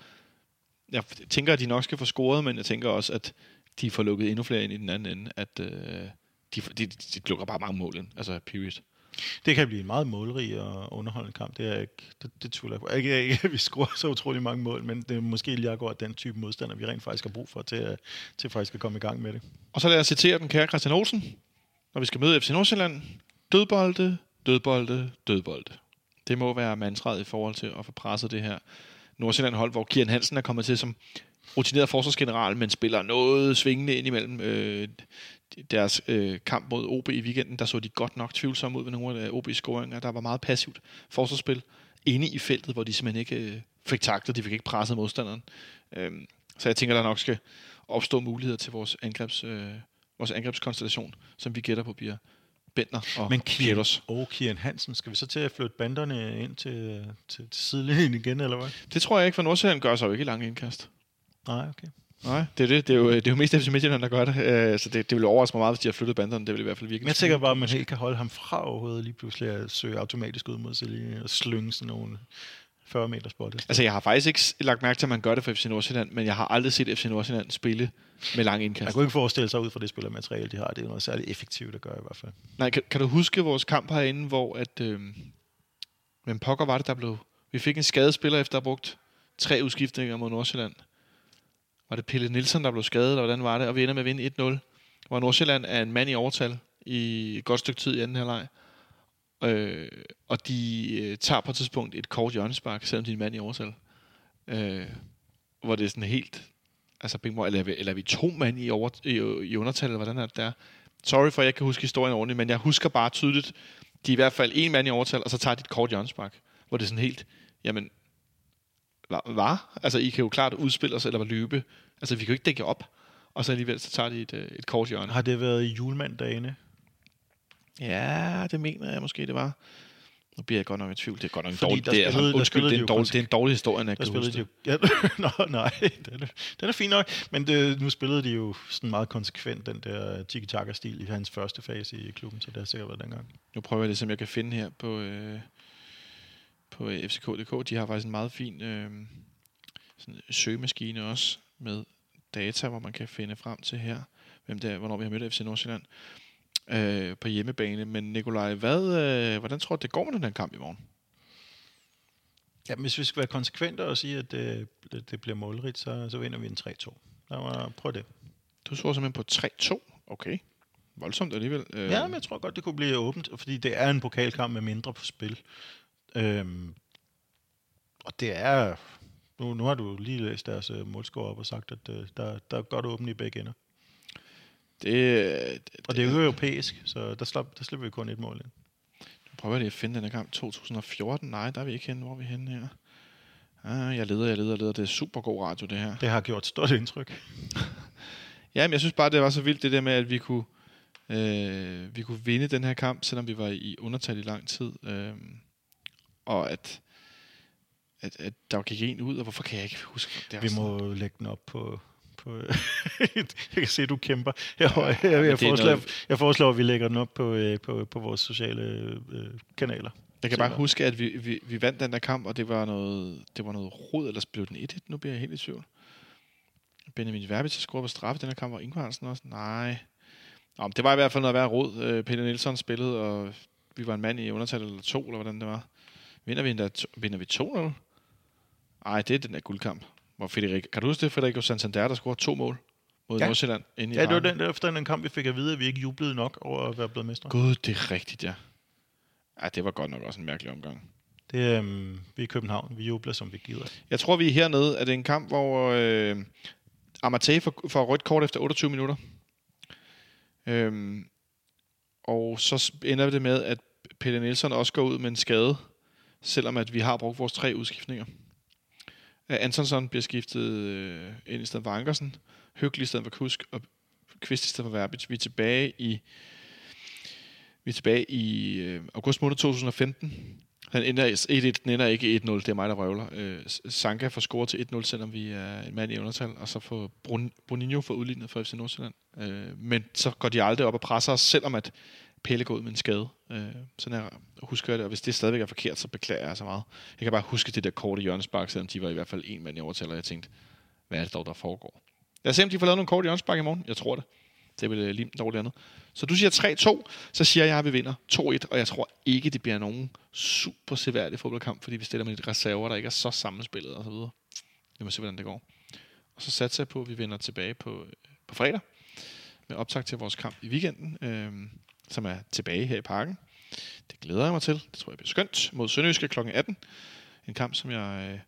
jeg tænker, at de nok skal få scoret, men jeg tænker også, at de får lukket endnu flere ind i den anden ende, at øh, de, de, de lukker bare mange mål ind, altså period. Det kan blive en meget målrig og underholdende kamp. Det er ikke, det, det tvivler jeg på. Ikke, ikke, at vi scorer så utrolig mange mål, men det er måske lige akkurat den type modstander, vi rent faktisk har brug for til, at- til faktisk at komme i gang med det. Og så lad os citere den kære Christian Olsen, når vi skal møde FC Nordsjælland. Dødbolde, dødbolde, dødbolde. Det må være mantraet i forhold til at få presset det her Nordsjælland-hold, hvor Kian Hansen er kommet til som rutineret forsvarsgeneral, men spiller noget svingende ind imellem øh, deres øh, kamp mod OB i weekenden. Der så de godt nok tvivlsomme ud ved nogle af OB's scoringer. Der var meget passivt forsvarsspil inde i feltet, hvor de simpelthen ikke øh, fik taktet. De fik ikke presset modstanderen. Øh, så jeg tænker, der nok skal opstå muligheder til vores, angrebs, øh, vores angrebskonstellation, som vi gætter på bliver Bentner og Men Pieters. og Kian Hansen, skal vi så til at flytte banderne ind til, til, til sidelinjen igen, eller hvad? Det tror jeg ikke, for Nordsjælland gør sig jo ikke i lange indkast. Nej, okay. Nej, det er det. Det er jo, det er jo mest FC Midtjylland, der gør det. Øh, så det, det vil overraske mig meget, hvis de har flyttet banderne. Det vil i hvert fald virke. Men jeg tænker bare, at man helt kan holde ham fra overhovedet lige pludselig at søge automatisk ud mod sidelinjen og slynge sådan nogle 40 meter spot. Altså, jeg har faktisk ikke lagt mærke til, at man gør det for FC Nordsjælland, men jeg har aldrig set FC Nordsjælland spille med lange Man indkast. kunne ikke forestille sig ud fra det spillermateriale, de har. Det er noget særligt effektivt at gøre i hvert fald. Nej, kan, kan du huske vores kamp herinde, hvor at... Øh, men pokker var det, der blev... Vi fik en skadespiller efter at have brugt tre udskiftninger mod Nordsjælland. Var det Pelle Nielsen, der blev skadet, eller hvordan var det? Og vi ender med at vinde 1-0. Hvor Nordsjælland er en mand i overtal i et godt stykke tid i anden halvleg. Øh, og de øh, tager på et tidspunkt et kort hjørnespark, selvom de er en mand i overtal. Øh, hvor det er sådan helt... Altså, Bing, eller, eller er vi to mand i, over, i, i undertal, eller hvordan er det der? Sorry for, at jeg ikke kan huske historien ordentligt, men jeg husker bare tydeligt, de er i hvert fald en mand i overtal, og så tager de et kort hjørnespark, hvor det er sådan helt, jamen, hvad? Altså, I kan jo klart udspille os, eller løbe. Altså, vi kan jo ikke dække op. Og så alligevel, så tager de et, øh, et kort hjørne. Har det været i julemanddagene? Ja, det mener jeg måske, det var. Nu bliver jeg godt nok i tvivl. Det er godt nok en dårlig, det er, altså, spillede- undskyld, det er, en dårlig, det er en dårlig historie, når jeg kan huske de jo... Ja, Nå, nej, den er, den er fin nok. Men det, nu spillede de jo sådan meget konsekvent den der tiki-taka-stil i hans første fase i klubben, så det har sikkert været dengang. Nu prøver jeg det, som jeg kan finde her på, øh, på øh, FCK.dk. De har faktisk en meget fin øh, sådan søgemaskine også med data, hvor man kan finde frem til her, hvem det er, hvornår vi har mødt FC Nordsjælland øh, på hjemmebane. Men Nikolaj, hvad, øh, hvordan tror du, det går med den her kamp i morgen? Ja, men hvis vi skal være konsekvente og sige, at det, det bliver målrigt, så, så vinder vi en 3-2. Lad mig prøve det. Du så simpelthen på 3-2. Okay. Voldsomt alligevel. Øh, Ja, men jeg tror godt, det kunne blive åbent, fordi det er en pokalkamp med mindre på spil. Øhm, og det er... Nu, nu har du lige læst deres uh, målscore op og sagt, at uh, der, der er godt åbent i begge ender. Det, det, Og det er jo europæisk, så der, slap, der slipper vi kun et mål ind. Nu prøver jeg lige at finde den her kamp. 2014? Nej, der er vi ikke henne. Hvor er vi henne her? Ah, jeg leder, jeg leder, jeg leder. Det er super god radio, det her. Det har gjort stort indtryk. Ja, men jeg synes bare, det var så vildt det der med, at vi kunne, øh, vi kunne vinde den her kamp, selvom vi var i undertal i lang tid. Øh, og at, at, at der gik en ud, og hvorfor kan jeg ikke huske det? Vi sådan- må lægge den op på... på jeg kan se, at du kæmper. Jeg, jeg, jeg, jeg, foreslår, noget- jeg foreslår, at vi lægger den op på, øh, på, på vores sociale øh, kanaler. Jeg kan bare huske, at vi, vi, vi vandt den der kamp, og det var noget, det var noget rod, eller blev den 1-1? Nu bliver jeg helt i tvivl. Benjamin Verbic scorede på straffe i den her kamp, og Ingvar Hansen også? Nej. Nå, men det var i hvert fald noget værd rod. Øh, Peter Nielsen spillede, og vi var en mand i undertal eller to, eller hvordan det var. Vinder vi endda, vinder vi 2-0? Nej, det er den der guldkamp. Hvor Frederik, kan du huske det, Federico Santander, der scorede to mål mod Ja. Nordsjælland inde i Ja, det var den efter den kamp, vi fik at vide, at vi ikke jublede nok over at være blevet mestre. Gud, det er rigtigt, ja. Ja, det var godt nok også en mærkelig omgang. Det er, øhm, vi er i København. Vi jubler, som vi gider. Jeg tror, vi er hernede. Er det en kamp, hvor øh, Amartey får, får rødt kort efter 28 minutter? Øhm, og så ender det med, at Peter Nielsen også går ud med en skade, selvom at vi har brugt vores tre udskiftninger. Antonsson bliver skiftet øh, ind i stedet for Ankersen, Hyggelig i stedet for Kusk, og Kvist i stedet for Verbit. Vi er tilbage i, vi er tilbage i øh, august måned 2015. Han ender 1-1, den ender ikke 1-0, det er mig, der røvler. Øh, Sanka får scoret til 1-0, selvom vi er en mand i undertal, og så får Brun- Bruninho for udlignet for FC Nordsjælland. Øh, men så går de aldrig op og presser os, selvom at Pelle går ud med en skade. Øh, sådan her husker jeg det, og hvis det stadigvæk er forkert, så beklager jeg så meget. Jeg kan bare huske det der korte hjørnespark, selvom de var i hvert fald en mand i overtal, og jeg tænkte, hvad er det dog, der foregår? Lad os se, om de får lavet nogle korte hjørnespark i morgen. Jeg tror det. Det vil øh, lige dårligt andet. Så du siger 3-2, så siger jeg, at vi vinder 2-1, og jeg tror ikke, det bliver nogen super seværdig fodboldkamp, fordi vi stiller med et reserver, der ikke er så sammenspillet og så videre. Vi må se, hvordan det går. Og så satser jeg på, at vi vender tilbage på, øh, på fredag med optag til vores kamp i weekenden, øh, som er tilbage her i parken. Det glæder jeg mig til. Det tror jeg bliver skønt mod Sønderjyske kl. 18. En kamp, som jeg øh,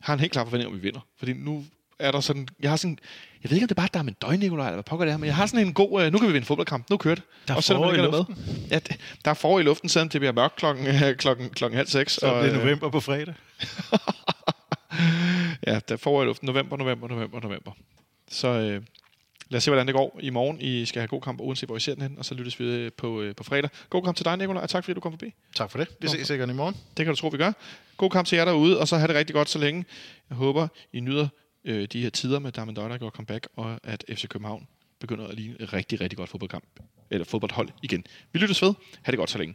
har en helt klar forventning om, vi vinder. Fordi nu er der sådan... Jeg har sådan... Jeg ved ikke, om det er bare, der er med døgn, Nikolaj, eller hvad pokker det er, men jeg har sådan en god... Øh, nu kan vi vinde fodboldkamp. Nu kører det. Der er Også selvom i ikke er luften. Ja, det, der er forår i luften, selvom det bliver mørkt klokken, øh, klokken, klokken halv seks. Så er det øh, november på fredag. Ja, der er forår i luften. November, november, november, november. Så øh, lad os se, hvordan det går i morgen. I skal have god kamp, uanset hvor I ser den hen, og så lyttes vi øh, på, øh, på fredag. God kamp til dig, Nicolaj, og tak fordi du kom forbi. Tak for det. Vi ses sikkert i morgen. Det kan du tro, vi gør. God kamp til jer derude, og så have det rigtig godt så længe. Jeg håber, I nyder øh, de her tider med Diamond der går comeback, og at FC København begynder at ligne et rigtig, rigtig godt fodboldkamp. Eller fodboldhold igen. Vi lyttes ved. Ha' det godt så længe.